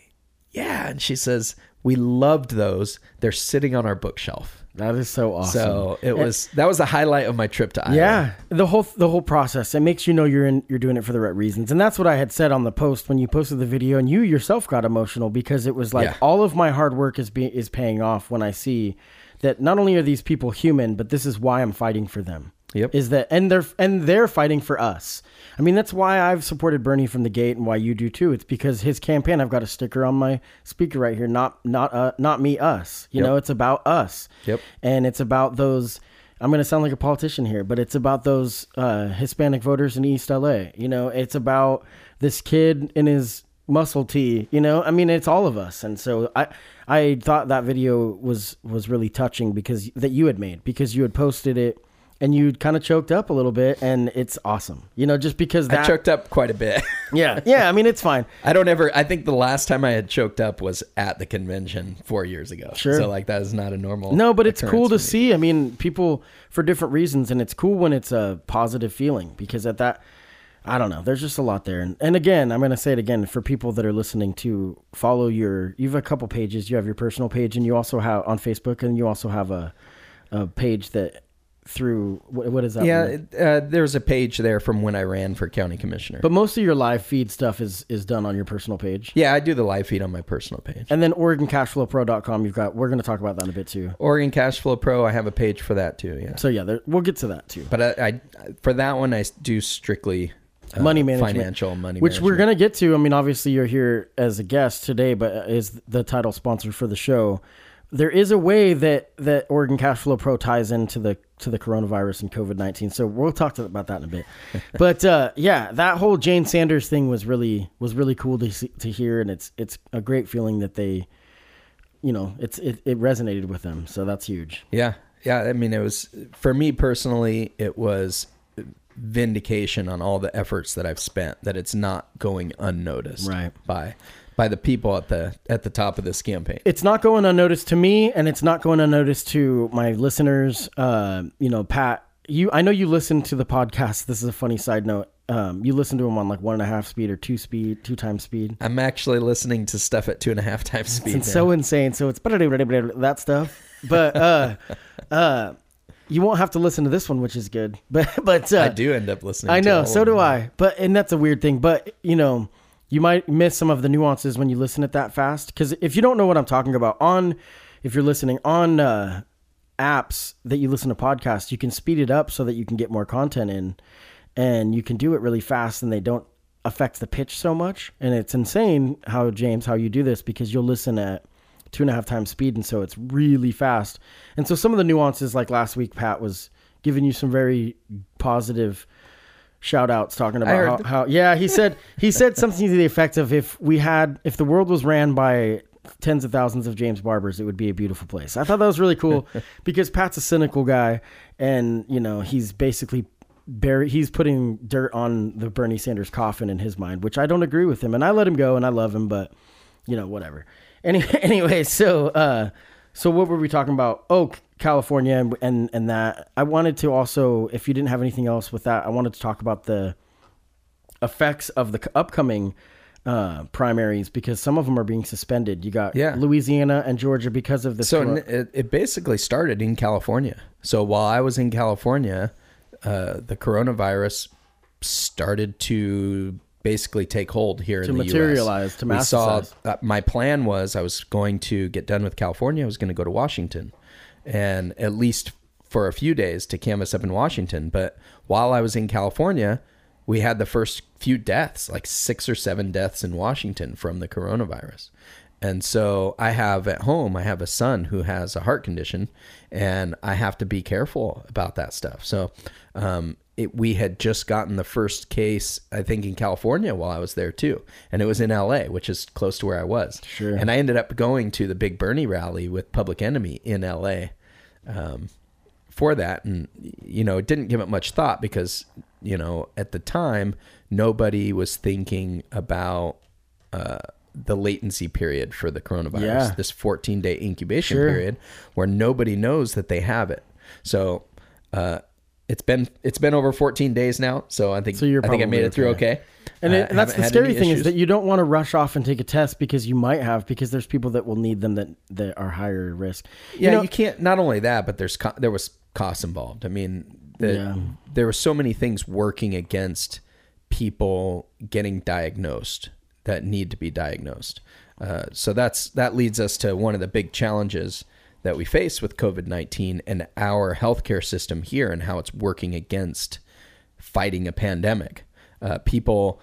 "Yeah." And she says, "We loved those. They're sitting on our bookshelf." That is so awesome. So it was that was the highlight of my trip to Iowa. Yeah, the whole the whole process it makes you know you're in you're doing it for the right reasons, and that's what I had said on the post when you posted the video, and you yourself got emotional because it was like Yeah. all of my hard work is being is paying off when I see that not only are these people human, but this is why I'm fighting for them. Yep. Is that and they're and they're fighting for us. I mean that's why I've supported Bernie from the gate and why you do too. It's because his campaign. I've got a sticker on my speaker right here. Not not uh, not me us. You Yep. know it's about us. Yep. And it's about those. I'm going to sound like a politician here, but it's about those uh, Hispanic voters in East LA. You know, it's about this kid in his muscle tee. You know, I mean, it's all of us. And so I, I thought that video was was really touching because that you had made because you had posted it and you kind of choked up a little bit, and it's awesome. You know, just because that. I choked up quite a bit. (laughs) yeah, (laughs) yeah. I mean, it's fine. I don't ever. I think the last time I had choked up was at the convention four years ago. Sure. So like that is not a normal. No, but it's cool to see. I mean, people for different reasons, and it's cool when it's a positive feeling because at that, I don't know. There's just a lot there, and, and again, I'm gonna say it again for people that are listening to follow your. You have a couple pages. You have your personal page, and you also have on Facebook, and you also have a, a page that through what, what is that? Yeah, it- uh, there's a page there from when I ran for county commissioner. but most of your live feed stuff is is done on your personal page. yeah, I do the live feed on my personal page. And then OregonCashflowPro.com, you've got. We're going to talk about that in a bit too. Oregon Cashflow Pro, I have a page for that too. Yeah, So yeah, there, we'll get to that too. but I, I for that one I do strictly uh, money management, financial money, which we're gonna get to. I mean, obviously you're here as a guest today, but is the title sponsor for the show. There is a way that that Oregon Cash Flow Pro ties into the to the coronavirus and COVID nineteen. So we'll talk to, about that in a bit. (laughs) but uh, yeah, that whole Jane Sanders thing was really was really cool to see, to hear, and it's it's a great feeling that they, you know, it's it, it resonated with them. So that's huge. Yeah. Yeah. I mean, it was for me personally, it was vindication on all the efforts that I've spent that it's not going unnoticed Right. by by the people at the at the top of this campaign. it's not going unnoticed to me and it's not going unnoticed to my listeners uh, you know pat you i know you listen to the podcast this is a funny side note um, you listen to them on like one and a half speed or two speed two times speed I'm actually listening to stuff at two and a half times speed. it's so insane so it's (laughs) that stuff but uh uh you won't have to listen to this one which is good (laughs) but but uh, I do end up listening. I know, so do. I. But and that's a weird thing. But you know, you might miss some of the nuances when you listen it that fast. Because if you don't know what I'm talking about on, if you're listening on uh, apps that you listen to podcasts, you can speed it up so that you can get more content in, and you can do it really fast, and they don't affect the pitch so much. And it's insane how James how you do this because you'll listen at two and a half times speed, and so it's really fast. And so some of the nuances, like last week, Pat was giving you some very positive shout outs talking about how, how yeah he said he said something to the effect of if we had if the world was ran by tens of thousands of James Barbers it would be a beautiful place. I thought that was really cool (laughs) because Pat's a cynical guy and you know he's basically bury he's putting dirt on the Bernie Sanders coffin in his mind which I don't agree with him and I let him go and I love him but you know whatever. Any, (laughs) anyway, so uh so what were we talking about? Oh, California and, and and that. I wanted to also, if you didn't have anything else with that, I wanted to talk about the effects of the upcoming uh, primaries because some of them are being suspended. You got Yeah. Louisiana and Georgia because of the So it, it basically started in California. So while I was in California, uh, the coronavirus started to basically take hold here To in the materialize, US. to we saw. masticize. Uh, my plan was I was going to get done with California. I was going to go to Washington, and at least for a few days to canvas up in Washington. But while I was in California, we had the first few deaths, like six or seven deaths in Washington from the coronavirus. And so I have at home, I have a son who has a heart condition, and I have to be careful about that stuff. So um, it, we had just gotten the first case, I think, in California while I was there too, and it was in LA, which is close to where I was. Sure. And I ended up going to the Big Bernie rally with Public Enemy in LA um, for that, and you know, it didn't give it much thought because you know at the time nobody was thinking about. Uh, the latency period for the coronavirus, Yeah. this 14 day incubation Sure. period where nobody knows that they have it. So, uh, it's been it's been over 14 days now, so I think So you're I think I made it through okay. And, Uh, it, and that's the scary thing is that you don't want to rush off and take a test because you might have because there's people that will need them that, that are higher risk. yeah, you know, you can't. Not only that, but there's co- there was costs involved. I mean, the, Yeah. there were so many things working against people getting diagnosed that need to be diagnosed. Uh, so that's that leads us to one of the big challenges that we face with COVID nineteen and our healthcare system here and how it's working against fighting a pandemic. Uh, people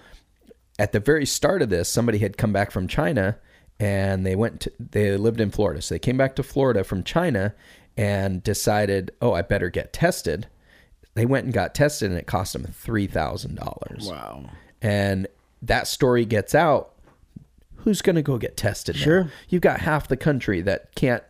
at the very start of this, somebody had come back from China and they went to, they lived in Florida. So they came back to Florida from China and decided, oh, I better get tested. They went and got tested and it cost them $3,000. wow. And that story gets out. Who's going to go get tested? now? Sure. You've got half the country that can't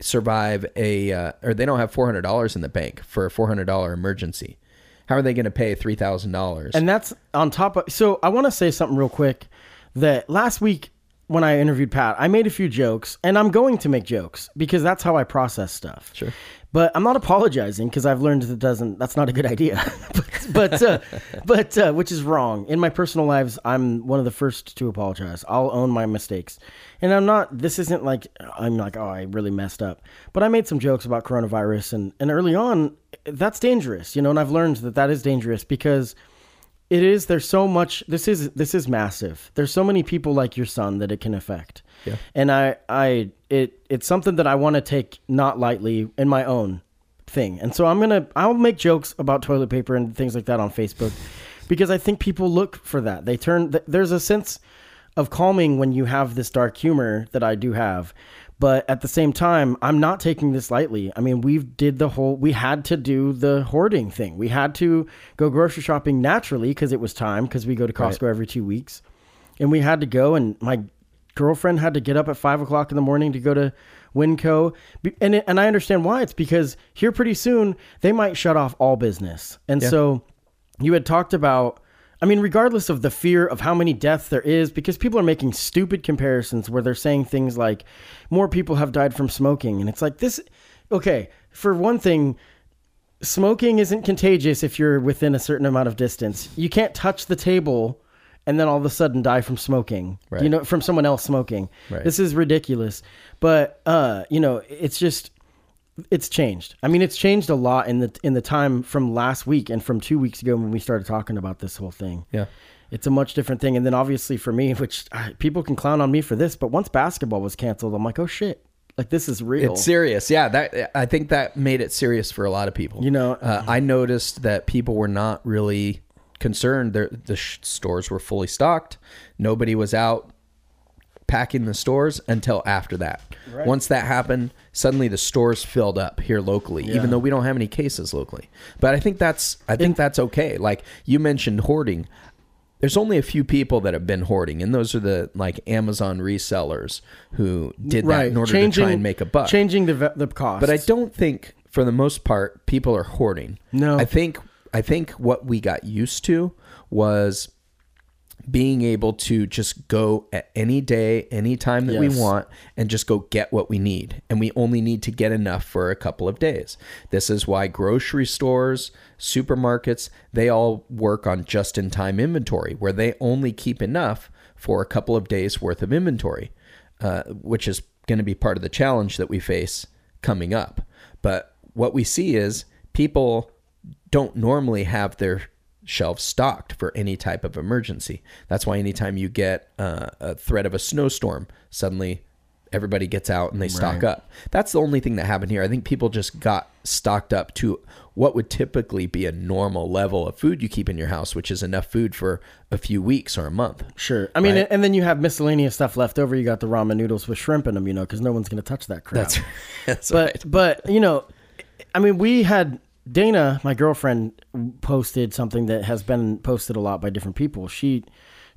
survive a, uh, or they don't have $400 in the bank for a $400 emergency. How are they going to pay $3,000? And that's on top of. So I want to say something real quick. That last week when I interviewed Pat, I made a few jokes, and I'm going to make jokes because that's how I process stuff. Sure. But I'm not apologizing because I've learned that doesn't. That's not a good idea. (laughs) but but uh, (laughs) but uh, which is wrong in my personal lives. I'm one of the first to apologize. I'll own my mistakes, and I'm not. This isn't like I'm like oh I really messed up. But I made some jokes about coronavirus, and and early on, that's dangerous, you know. And I've learned that that is dangerous because it is there's so much this is this is massive. There's so many people like your son that it can affect. Yeah. and i i it it's something that i want to take not lightly in my own thing. And so i'm gonna i'll make jokes about toilet paper and things like that on facebook because i think people look for that. They turn there's a sense of calming when you have this dark humor that i do have but at the same time i'm not taking this lightly. I mean we did the whole we had to do the hoarding thing. We had to go grocery shopping naturally because it was time because we go to costco every two weeks. And we had to go and my girlfriend had to get up at five o'clock in the morning to go to winco. And, it, and i understand why. It's because here pretty soon they might shut off all business. And so you had talked about I mean, regardless of the fear of how many deaths there is, because people are making stupid comparisons where they're saying things like more people have died from smoking. And it's like this, okay, for one thing, smoking isn't contagious if you're within a certain amount of distance. You can't touch the table and then all of a sudden die from smoking. Right. You know, from someone else smoking. Right. This is ridiculous. But uh, you know, it's just it's changed. I mean, it's changed a lot in the in the time from last week and from 2 weeks ago when we started talking about this whole thing. Yeah. It's a much different thing. And then obviously for me, (laughs) which uh, people can clown on me for this, but once basketball was canceled, I'm like, "Oh shit. Like this is real." It's serious. Yeah, that I think that made it serious for a lot of people. You know- uh, I noticed that people were not really concerned. Their the sh- stores were fully stocked. Nobody was out packing the stores until after that. Once that happened, suddenly the stores filled up here locally, even though we don't have any cases locally. But I think that's I think that's okay. Like you mentioned hoarding. There's only a few people that have been hoarding, and those are the like Amazon resellers who did that in order to try and make a buck. Changing the the cost. But I don't think, for the most part, people are hoarding. No. I think I think what we got used to was being able to just go at any day, any time that we want, and just go get what we need. And we only need to get enough for a couple of days. This is why grocery stores, supermarkets, they all work on just in time inventory, where they only keep enough for a couple of days worth of inventory, uh, which is going to be part of the challenge that we face coming up. But what we see is people don't normally have their shelves stocked for any type of emergency. That's why anytime you get uh, a threat of a snowstorm, suddenly everybody gets out and they stock up. That's the only thing that happened here. I think people just got stocked up to what would typically be a normal level of food you keep in your house, which is enough food for a few weeks or a month. Sure. I mean, Right. and then you have miscellaneous stuff left over. You got the ramen noodles with shrimp in them, you know, because no one's going to touch that crap. That's, (laughs) that's but right. but you know, I mean, we had Dana, my girlfriend, posted something that has been posted a lot by different people. She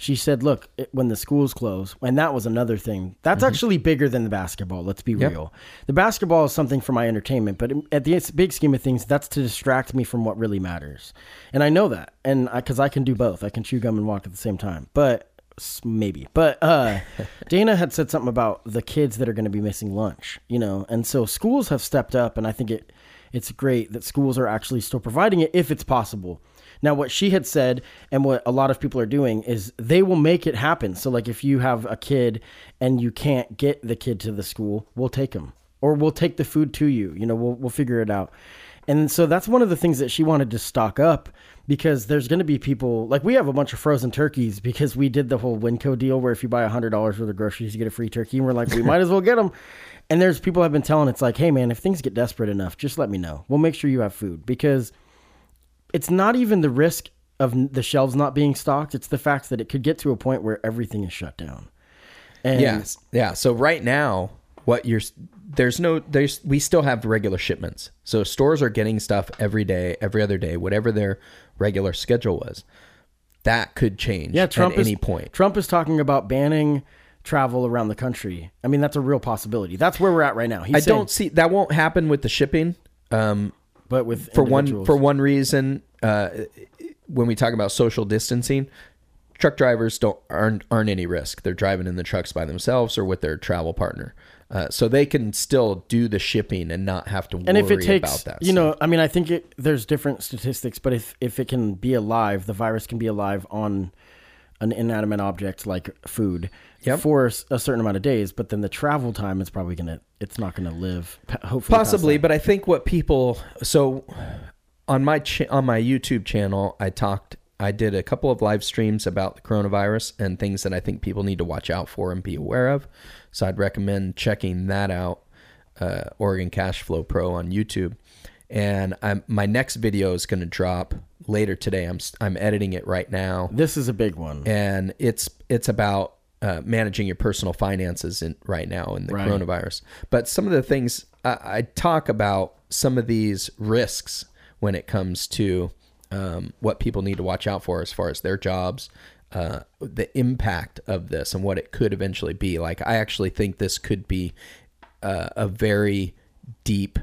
she said, "Look, it- when the schools close, and that was another thing. That's actually bigger than the basketball. Let's be real. The basketball is something for my entertainment, but at the big scheme of things, that's to distract me from what really matters. And I know that, and because I, can do both, I can chew gum and walk at the same time. But maybe. But uh, (laughs) Dana had said something about the kids that are going to be missing lunch, you know, and so schools have stepped up, and I think it it's great that schools are actually still providing it if it's possible. Now, what she had said, and what a lot of people are doing, is they will make it happen. So, like, if you have a kid and you can't get the kid to the school, we'll take them, or we'll take the food to you. You know, we'll we'll figure it out. And so that's one of the things that she wanted to stock up because there's going to be people like we have a bunch of frozen turkeys (laughs) because we did the whole Winco deal where if you buy $100 worth of groceries, you get a free turkey. And we're like, we might as well get them. And there's people I've been telling it's like, hey, man, if things get desperate enough, just let me know. We'll make sure you have food because it's not even the risk of the shelves not being stocked. It's the fact that it could get to a point where everything is shut down. And Yes. Yeah. So right now, what you're there's no there's we still have regular shipments. So stores are getting stuff every day, every other day, whatever their regular schedule was. That could change Yeah, Trump at is, any point. Trump is talking about banning travel around the country. I mean, that's a real possibility. That's where we're at right now. He's I saying- don't see that won't happen with the shipping. Um, but with for one for one reason, uh, when we talk about social distancing, truck drivers don't aren't aren't any risk. They're driving in the trucks by themselves or with their travel partner, uh, so they can still do the shipping and not have to worry and if it takes, about that. you stuff. know, I mean, I think it, there's different statistics, but if if it can be alive, the virus can be alive on an inanimate object like food Yep. for a certain amount of days, but then the travel time is probably gonna, it's not gonna live. Hopefully, possibly but i think what people so on my cha- on my youtube channel i talked i did a couple of live streams about the coronavirus and things that i think people need to watch out for and be aware of so i'd recommend checking that out uh, oregon cash flow pro on youtube and I'm, my next video is going to drop later today i'm i'm editing it right now This is a big one. and it's it's about uh, managing your personal finances in right now in the Right. coronavirus. But some of the things I, I talk about some of these risks when it comes to um, what people need to watch out for as far as their jobs, uh, the impact of this, and what it could eventually be. Like I actually think this could be uh, a very deep,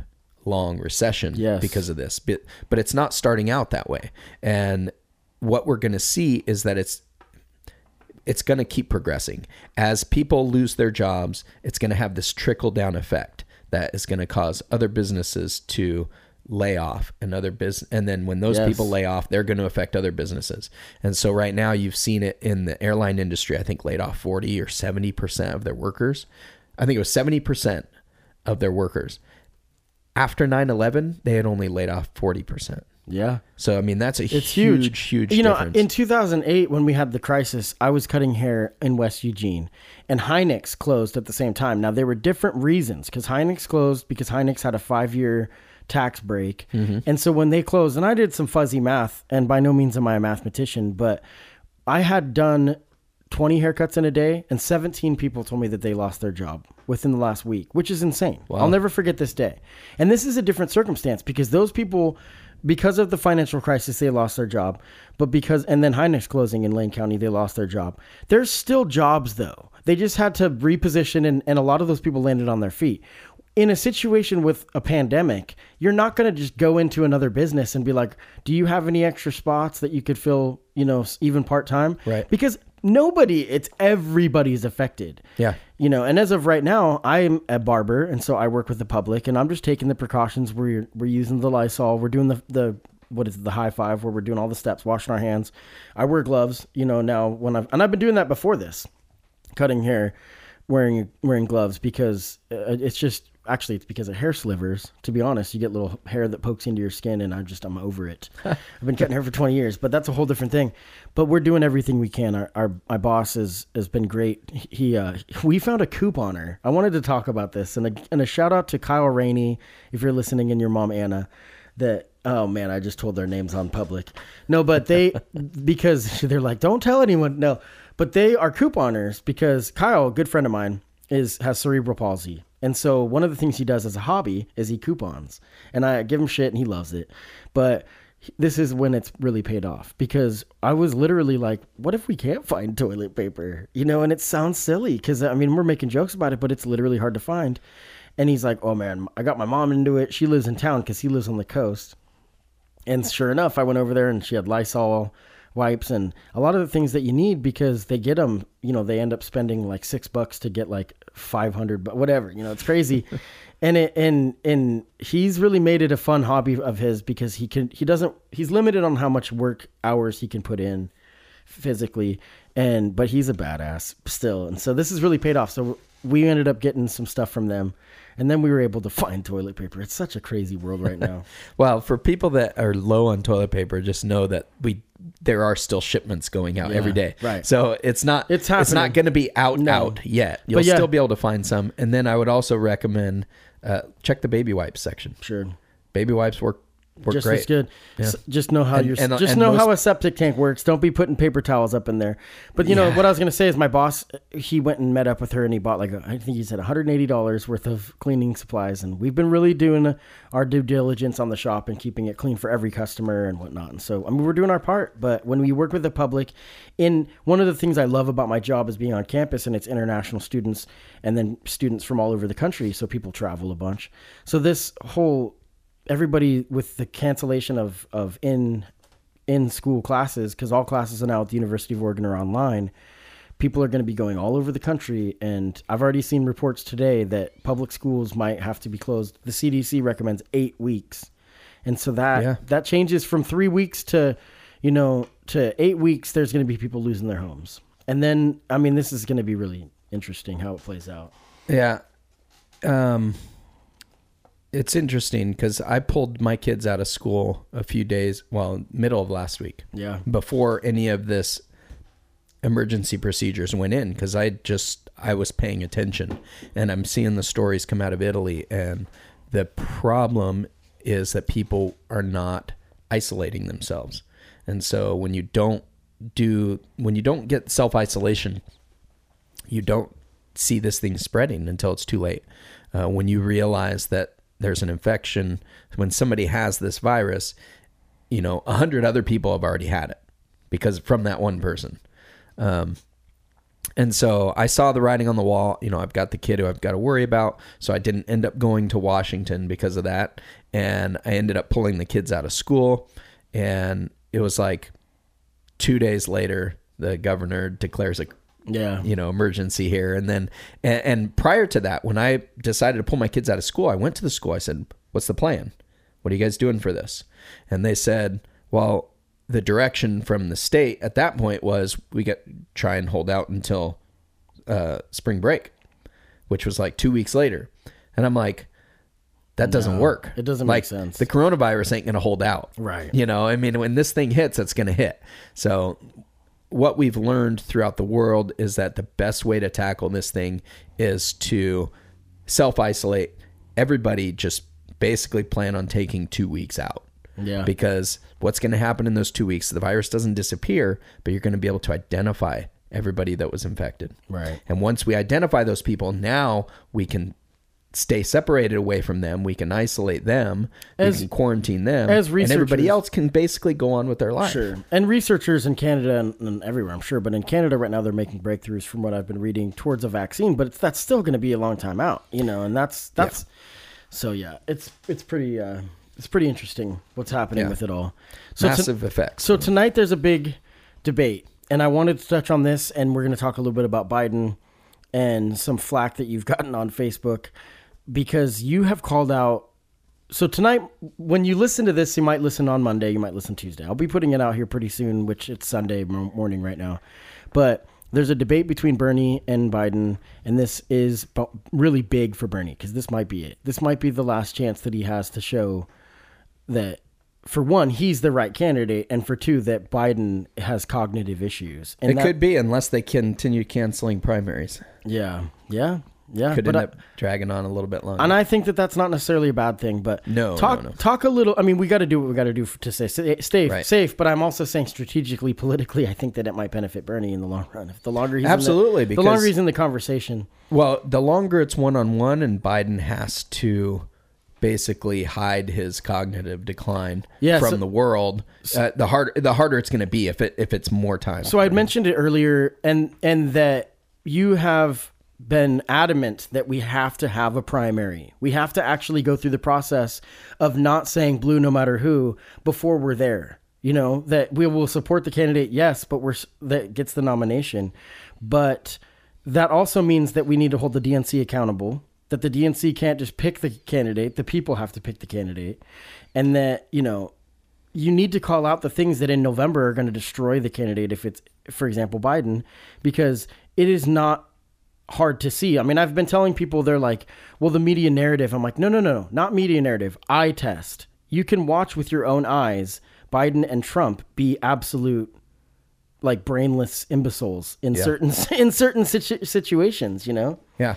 long recession Yes. because of this. But but it's not starting out that way, and what we're going to see is that it's it's going to keep progressing. As people lose their jobs it's going to have this trickle down effect that is going to cause other businesses to lay off and other business and then when those Yes. people lay off they're going to affect other businesses. And so right now you've seen it in the airline industry i think laid off 40 or 70% of their workers. I think it was 70% of their workers. After 9-11 they had only laid off 40% Yeah. so i mean that's a It's huge huge. huge you know, in 2008 when we had the crisis, I was cutting hair in West Eugene, and Hynix closed at the same time. Now there were different reasons because Hynix closed because Hynix had a five-year tax break, Mm-hmm. and so when they closed, and I did some fuzzy math, and by no means am I a mathematician, but I had done 20 haircuts in a day, and 17 people told me that they lost their job within the last week, which is insane. I'll never forget this day. And this is a different circumstance because those people, because of the financial crisis, they lost their job. But because, and then Hynix closing in Lane County, they lost their job. There's still jobs though. They just had to reposition, and, and a lot of those people landed on their feet in a situation with a pandemic, you're not going to just go into another business and be like, "Do you have any extra spots that you could fill, you know, even part-time?" Right. Because nobody, it's everybody's affected. Yeah. You know, and as of right now, I'm a barber and so I work with the public and I'm just taking the precautions. We're we're using the Lysol, we're doing the the what is it, the high five where we're doing all the steps, washing our hands. I wear gloves, you know, now when I've and I've been doing that before this cutting hair wearing wearing gloves because uh, it's just actually it's because of hair slivers. To be honest you get little hair that pokes into your skin and i just i'm over it. (laughs) I've been cutting hair for 20 years but that's a whole different thing. But we're doing everything we can. Our, our my boss has has been great. He uh we found a couponer. I wanted to talk about this. And a, and a shout out to kyle rainey if you're listening and your mom anna that oh man i just told their names on public. No but they (laughs) because they're like don't tell anyone. No but they are couponers because kyle a good friend of mine is has cerebral palsy and so one of the things he does as a hobby is he coupons and i give him shit and he loves it but this is when it's really paid off because I was literally like, what if we can't find toilet paper? You know, and it sounds silly because I mean, we're making jokes about it, but it's literally hard to find. And he's like, oh man, I got my mom into it. She lives in town because he lives on the coast. And sure enough, I went over there and she had Lysol wipes and a lot of the things that you need because they get them, you know, they end up spending like six bucks to get like 500, but whatever, you know, it's crazy. (laughs) and it, and, and he's really made it a fun hobby of his because he can, he doesn't, he's limited on how much work hours he can put in physically and, but he's a badass still. And so this has really paid off. So we ended up getting some stuff from them and then we were able to find toilet paper. It's such a crazy world right now. (laughs) Well, for people that are low on toilet paper, just know that we there are still shipments going out Yeah, every day. right. So it's not It's it's not going to be out No. out yet. You'll yeah. still be able to find some. And then I would also recommend uh, check the baby wipes section. sure. Baby wipes work just great. as good. Yeah. Just know how And- your and- uh, just and know how a septic tank works. Don't be putting paper towels up in there. But you know what I was gonna say is my boss. He went and met up with her and he bought like a, I think he said 180 dollars worth of cleaning supplies. And we've been really doing our due diligence on the shop and keeping it clean for every customer and whatnot. And so I mean we're doing our part. But when we work with the public, in one of the things I love about my job is being on campus and it's international students and then students from all over the country. So people travel a bunch. So this whole everybody with the cancellation of of in in school classes because all classes are now at the University of Oregon are online. People are going to be going all over the country, and I've already seen reports today that public schools might have to be closed. The CDC recommends eight weeks, and so that Yeah. that changes from three weeks to, you know, to eight weeks. There's going to be people losing their homes, and then I mean, this is going to be really interesting how it plays out. Yeah. Um it's interesting cuz I pulled my kids out of school a few days, well, middle of last week. Yeah. Before any of this emergency procedures went in cuz I just I was paying attention and I'm seeing the stories come out of Italy and the problem is that people are not isolating themselves. And so when you don't do when you don't get self-isolation you don't see this thing spreading until it's too late. Uh, when you realize that there's an infection, when somebody has this virus, you know, a hundred other people have already had it because from that one person. Um, and so I saw the writing on the wall. You know, I've got the kid who I've got to worry about. So I didn't end up going to Washington because of that. And I ended up pulling the kids out of school. And it was like, two days later, the governor declares a Yeah. you know emergency here. And then and, and prior to that when i decided to pull my kids out of school i went to the school. I said what's the plan? What are you guys doing for this? And they said well the direction from the state at that point was we get try and hold out until uh, spring break which was like two weeks later. And i'm like that doesn't No, work. it doesn't make sense. the coronavirus ain't gonna hold out. Right. you know i mean when this thing hits it's gonna hit. So what we've learned throughout the world is that the best way to tackle this thing is to self isolate. Everybody just basically plan on taking two weeks out. Yeah. Because what's going to happen in those two weeks? The virus doesn't disappear, but you're going to be able to identify everybody that was infected. Right. And once we identify those people, now we can stay separated away from them. We can isolate them. As- we can quarantine them. as researchers, and everybody else can basically go on with their life. Sure. And researchers in Canada and, and everywhere, I'm sure, but in Canada right now, they're making breakthroughs from what I've been reading towards a vaccine, but it's, that's still going to be a long time out, you know, and that's, that's, so yeah, it's, it's pretty, uh, it's pretty interesting what's happening Yeah. with it all. So, to- Massive effects. so tonight there's a big debate, and I wanted to touch on this, and we're going to talk a little bit about Biden and some flack that you've (laughs) gotten on Facebook because you have called out. So tonight, when you listen to this, you might listen on Monday, you might listen Tuesday. I'll be putting it out here pretty soon, which it's Sunday mo- morning right now. But there's a debate between Bernie and Biden, and this is really big for Bernie because this might be it. This might be the last chance that he has to show that for one, he's the right candidate, and for two, that Biden has cognitive issues. And It that- could be unless they continue canceling primaries. yeah, yeah, yeah. Could end I- up dragging on a little bit longer. and I think that that's not necessarily a bad thing. But No, talk no, no. talk a little. I mean, we got to do what we got to do f- to say stay, stay Right. safe. But I'm also saying strategically, politically, I think that it might benefit Bernie in the long run. If the longer he's Absolutely, in the, the longer he's in the conversation. well, the longer it's one on one, and Biden has to basically hide his cognitive decline Yeah, from so- the world, uh, the harder the harder it's going to be if it if it's more time. So I'd mentioned it earlier, and and that you have been adamant that we have to have a primary. We have to actually go through the process of not saying blue no matter who before we're there. You know that we will support the candidate, yes, but we're that gets the nomination, but that also means that we need to hold the DNC accountable. That the DNC can't just pick the candidate; the people have to pick the candidate, and that you know you need to call out the things that in November are going to destroy the candidate if it's, for example, Biden, because it is not hard to see. I mean, I've been telling people they're like, well, the media narrative. I'm like, no, no, no, no, not media narrative. Eye test. You can watch with your own eyes Biden and Trump be absolute like brainless imbeciles in Yeah. certain (laughs) in certain situ- situations. You know. yeah,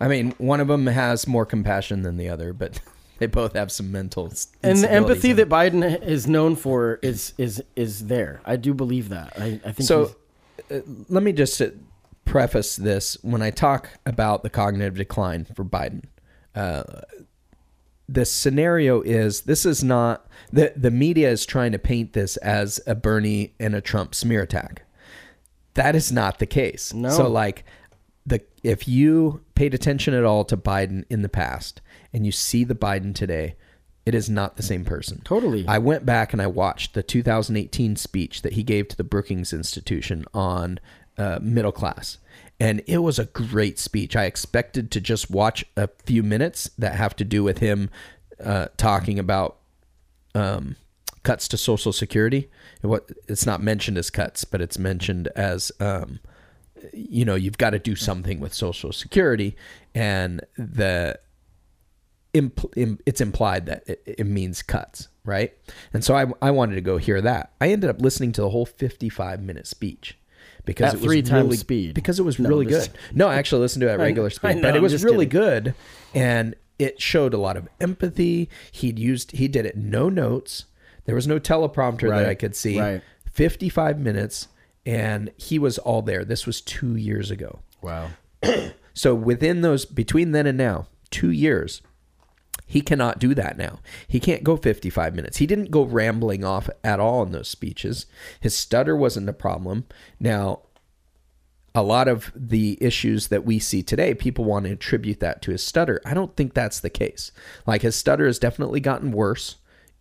I mean, one of them has more compassion than the other, but (laughs) they both have some mental and the empathy that Biden is known for is is is there. I do believe that. I, I think So uh, let me just preface this when I talk about the cognitive decline for Biden. Uh, the scenario is this is not the the media is trying to paint this as a Bernie and a Trump smear attack. That is not the case. No. So like the if you paid attention at all to Biden in the past and you see the Biden today, it is not the same person. Totally. I went back and I watched the 2018 speech that he gave to the Brookings Institution on uh, middle class. And it was a great speech. I expected to just watch a few minutes that have to do with him uh, talking about um, cuts to Social Security. What it's not mentioned as cuts, but it's mentioned as um, you know you've got to do something with Social Security, and the im- it's implied that it, it means cuts, right? And so I, I wanted to go hear that. I ended up listening to the whole 55 minute speech because At it was three times really, speed. because it was No, really good. No, I actually listened to it at regular speed, know, but it was really kidding. good and it showed a lot of empathy. He'd used he did it no notes. There was no teleprompter Right, that I could see. right. 55 minutes and he was all there. This was 2 years ago. wow. (clears throat) So within those between then and now, 2 years, he cannot do that now. He can't go 55 minutes. He didn't go rambling off at all in those speeches. His stutter wasn't a problem. Now, a lot of the issues that we see today, people want to attribute that to his stutter. I don't think that's the case. Like his stutter has definitely gotten worse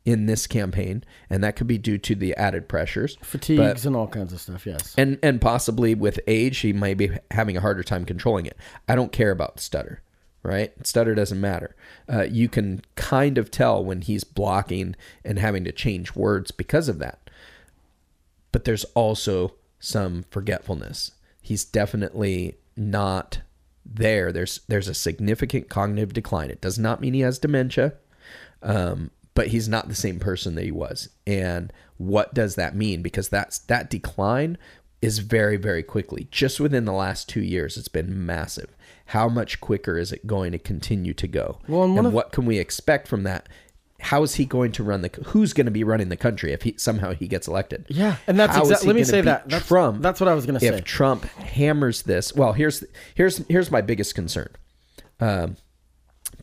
in this campaign, and that could be due to the added pressures. Fatigues and all kinds of stuff. Yes. and and possibly with age he might be having a harder time controlling it i don't care about stutter right stutter doesn't matter uh, you can kind of tell when he's blocking and having to change words because of that but there's also some forgetfulness he's definitely not there there's there's a significant cognitive decline it does not mean he has dementia um, but he's not the same person that he was. And what does that mean? Because that's that decline is very, very quickly. Just within the last two years, it's been massive. How much quicker is it going to continue to go? Well, and and of- what can we expect from that? How is he going to run the? Who's going to be running the country if he somehow he gets elected? Yeah, and that's exactly. Let me say that. That's, Trump. That's what I was gonna say. if. Trump hammers this, well, here's here's here's my biggest concern. Um,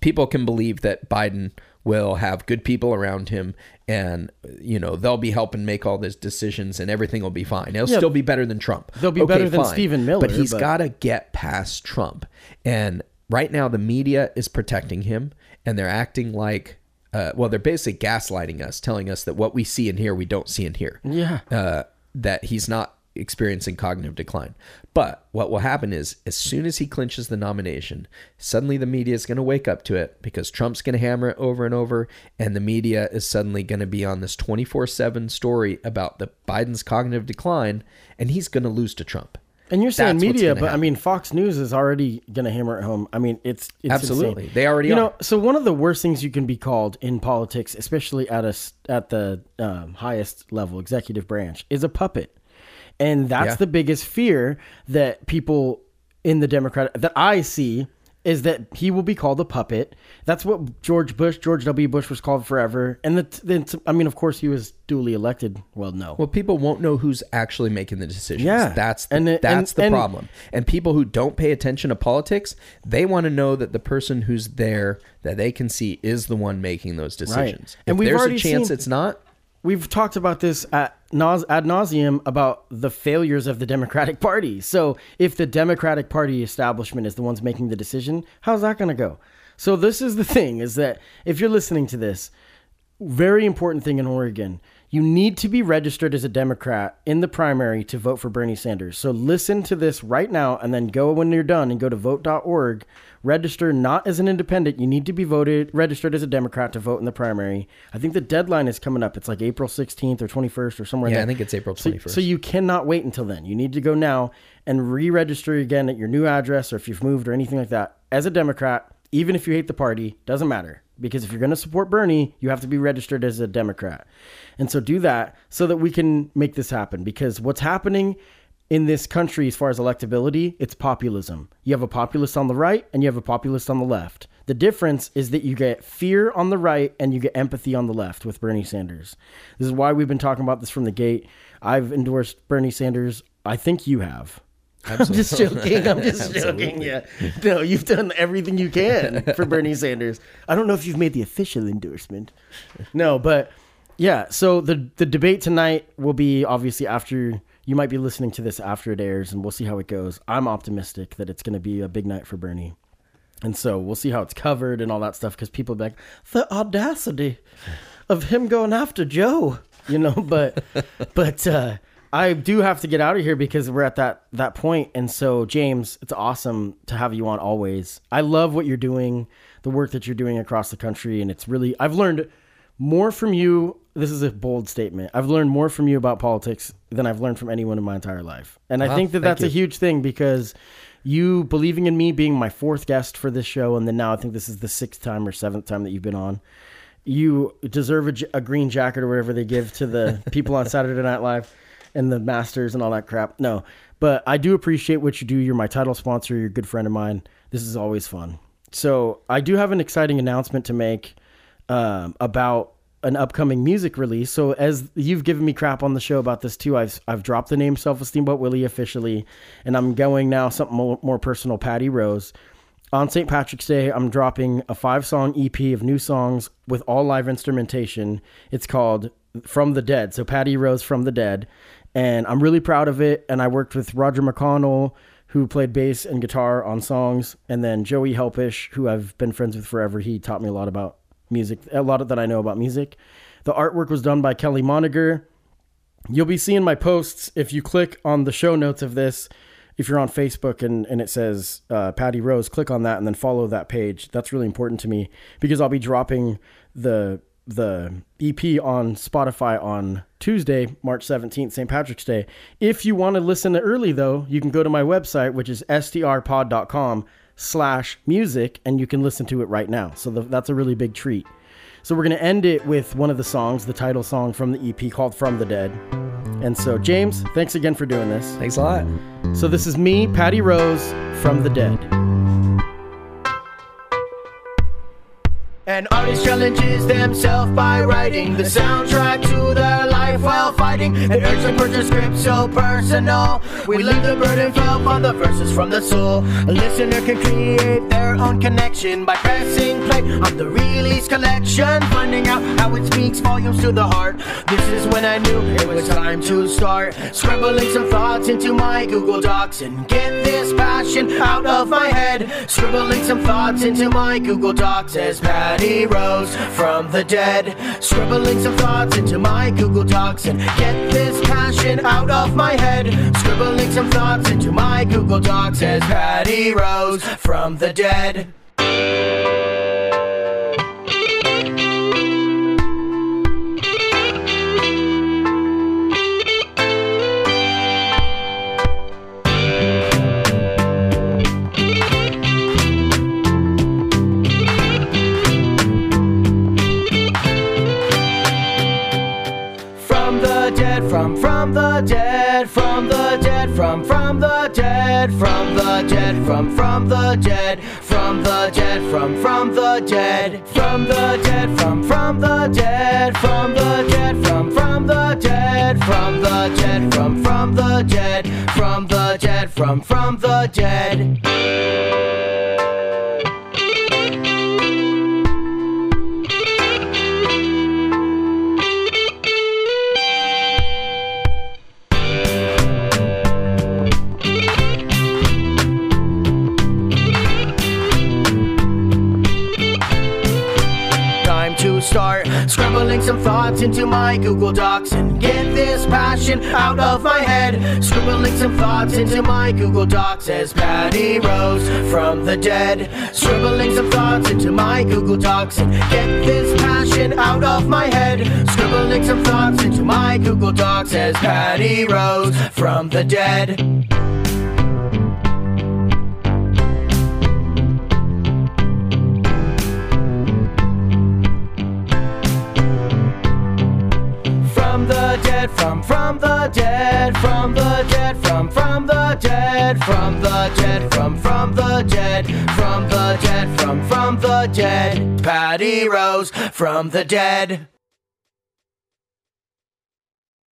people can believe that Biden will have good people around him, and you know they'll be helping make all these decisions, and everything will be fine. It'll Yeah. still be better than Trump. They'll be better than Stephen Miller, but he's but- got to get past Trump. And right now, the media is protecting him, and they're acting like. Uh, well, they're basically gaslighting us, telling us that what we see in here we don't see in here. yeah. uh, that he's not experiencing cognitive decline. But what will happen is, as soon as he clinches the nomination, suddenly the media is going to wake up to it because Trump's going to hammer it over and over, and the media is suddenly going to be on this 24 7 story about the Biden's cognitive decline, and he's going to lose to Trump. And you're saying That's media, but I mean, Fox News is already going to hammer it home. I mean, it's, it's Absolutely. insane. They already you are. know. So one of the worst things you can be called in politics, especially at a at the um, highest level, executive branch, is a puppet, and that's Yeah. the biggest fear that people in the Democrat that I see is that he will be called a puppet. That's what George Bush, George W. Bush, was called forever. And then, I mean, of course, he was duly elected. Well, no. Well, people won't know who's actually making the decisions. Yeah. that's the, And it- that's and- the and- problem. And people who don't pay attention to politics, they want to know that the person who's there that they can see is the one making those decisions. And if we've there's a chance seen- it's not, we've talked about this at nause, ad nauseum about the failures of the Democratic Party. So if the Democratic Party establishment is the ones making the decision, how's that going to go? So this is the (laughs) thing: is that if you're listening to this, very important thing in Oregon. You need to be registered as a Democrat in the primary to vote for Bernie Sanders. So listen to this right now and then go when you're done and go to vote.org. Register not as an independent. You need to be voted registered as a Democrat to vote in the primary. I think the deadline is coming up. It's like April 16th or 21st or somewhere. Yeah, I think it's April So- 21st. So, you cannot wait until then. You need to go now and re-register again at your new address or if you've moved or anything like that as a Democrat. Even if you hate the party, doesn't matter because if you're going to support Bernie, you have to be registered as a Democrat. And so do that so that we can make this happen because what's happening in this country as far as electability, it's populism. You have a populist on the right and you have a populist on the left. The difference is that you get fear on the right and you get empathy on the left with Bernie Sanders. This is why we've been talking about this from the gate. I've endorsed Bernie Sanders. I think you have. (laughs) I'm just joking. I'm just (laughs) joking. Yeah. No, you've done everything you can for Bernie Sanders. I don't know if you've made the official endorsement. No, but yeah. So the the debate tonight will be obviously after you might be listening to this after it airs, and we'll see how it goes. I'm optimistic that it's going to be a big night for Bernie. And so we'll see how it's covered and all that stuff because people be like, the audacity of him going after Joe, you know. (laughs) But, but uh, I do have to get out of here because we're at that that point. And so, James, it's awesome to have you on always. I love what you're doing, the work that you're doing across the country, and it's really I've learned more from you. This is a bold statement. I've learned more from you about politics than I've learned from anyone in my entire life, and I Wow, think that that's a huge thing because you believing in me being my fourth guest for this show, and then now I think this is the sixth time or seventh time that you've been on. You deserve a green jacket or whatever they give to the (laughs) people on Saturday Night Live and the Masters and all that crap. No, but I do appreciate what you do. You're my title sponsor. You're a good friend of mine. This is always fun. So I do have an exciting announcement to make um, about an upcoming music release. So as you've given me crap on the show about this too, I've I've dropped the name Self Esteem But Willie officially, and I'm going now something more, more personal. Patty Rose. On St. Patrick's Day, I'm dropping a five song EP of new songs with all live instrumentation. It's called From the Dead. So Patty Rose from the Dead. And I'm really proud of it. And I worked with Roger McConnell, who played bass and guitar on songs, and then Joey Helpish, who I've been friends with forever. He taught me a lot about music, a lot of that I know about music. The artwork was done by Kelly Moniger. You'll be seeing my posts if you click on the show notes of this. If you're on Facebook and, and it says uh, Patty Rose, click on that and then follow that page. That's really important to me because I'll be dropping the the EP on Spotify on Tuesday, March 17th, St. Patrick's Day. If you want to listen early though, you can go to my website, which is strpod.com slash music, and you can listen to it right now. So the, that's a really big treat. So we're going to end it with one of the songs, the title song from the EP called From the Dead. And so, James, thanks again for doing this. Thanks a lot. So this is me, Patty Rose, from the Dead. An artist challenges themselves by writing the soundtrack to their life while fighting. An urge to put your script so personal. We leave the burden felt on the verses from the soul. A listener can create their own connection by pressing play on the release collection, finding out how it speaks volumes to the heart. This is when I knew it was time to start scribbling some thoughts into my Google Docs and get this passion out of my head. Scribbling some thoughts into my Google Docs as Patty Rose from the dead. Scribbling some thoughts into my Google Docs and get this passion out of my head. Scribbling some thoughts into my Google Docs as Patty Rose from the dead. From the dead, from the dead, from from the dead, from the dead, from from the dead, from the dead, from from the dead, from the dead, from from the dead, from the dead, from from the dead, from the dead, from from the dead, from the dead, from from the dead. Scribbling some thoughts into my Google Docs and get this passion out of my head. Scribbling some thoughts into my Google Docs as Patty Rose from the dead. Scribbling some thoughts into my Google Docs and get this passion out of my head. Scribbling some thoughts into my Google Docs as Patty Rose from the dead. Dead, from from the dead, from the dead, from from the dead, from the dead, from from the dead, from the dead, from from the dead. Patty Rose from the dead.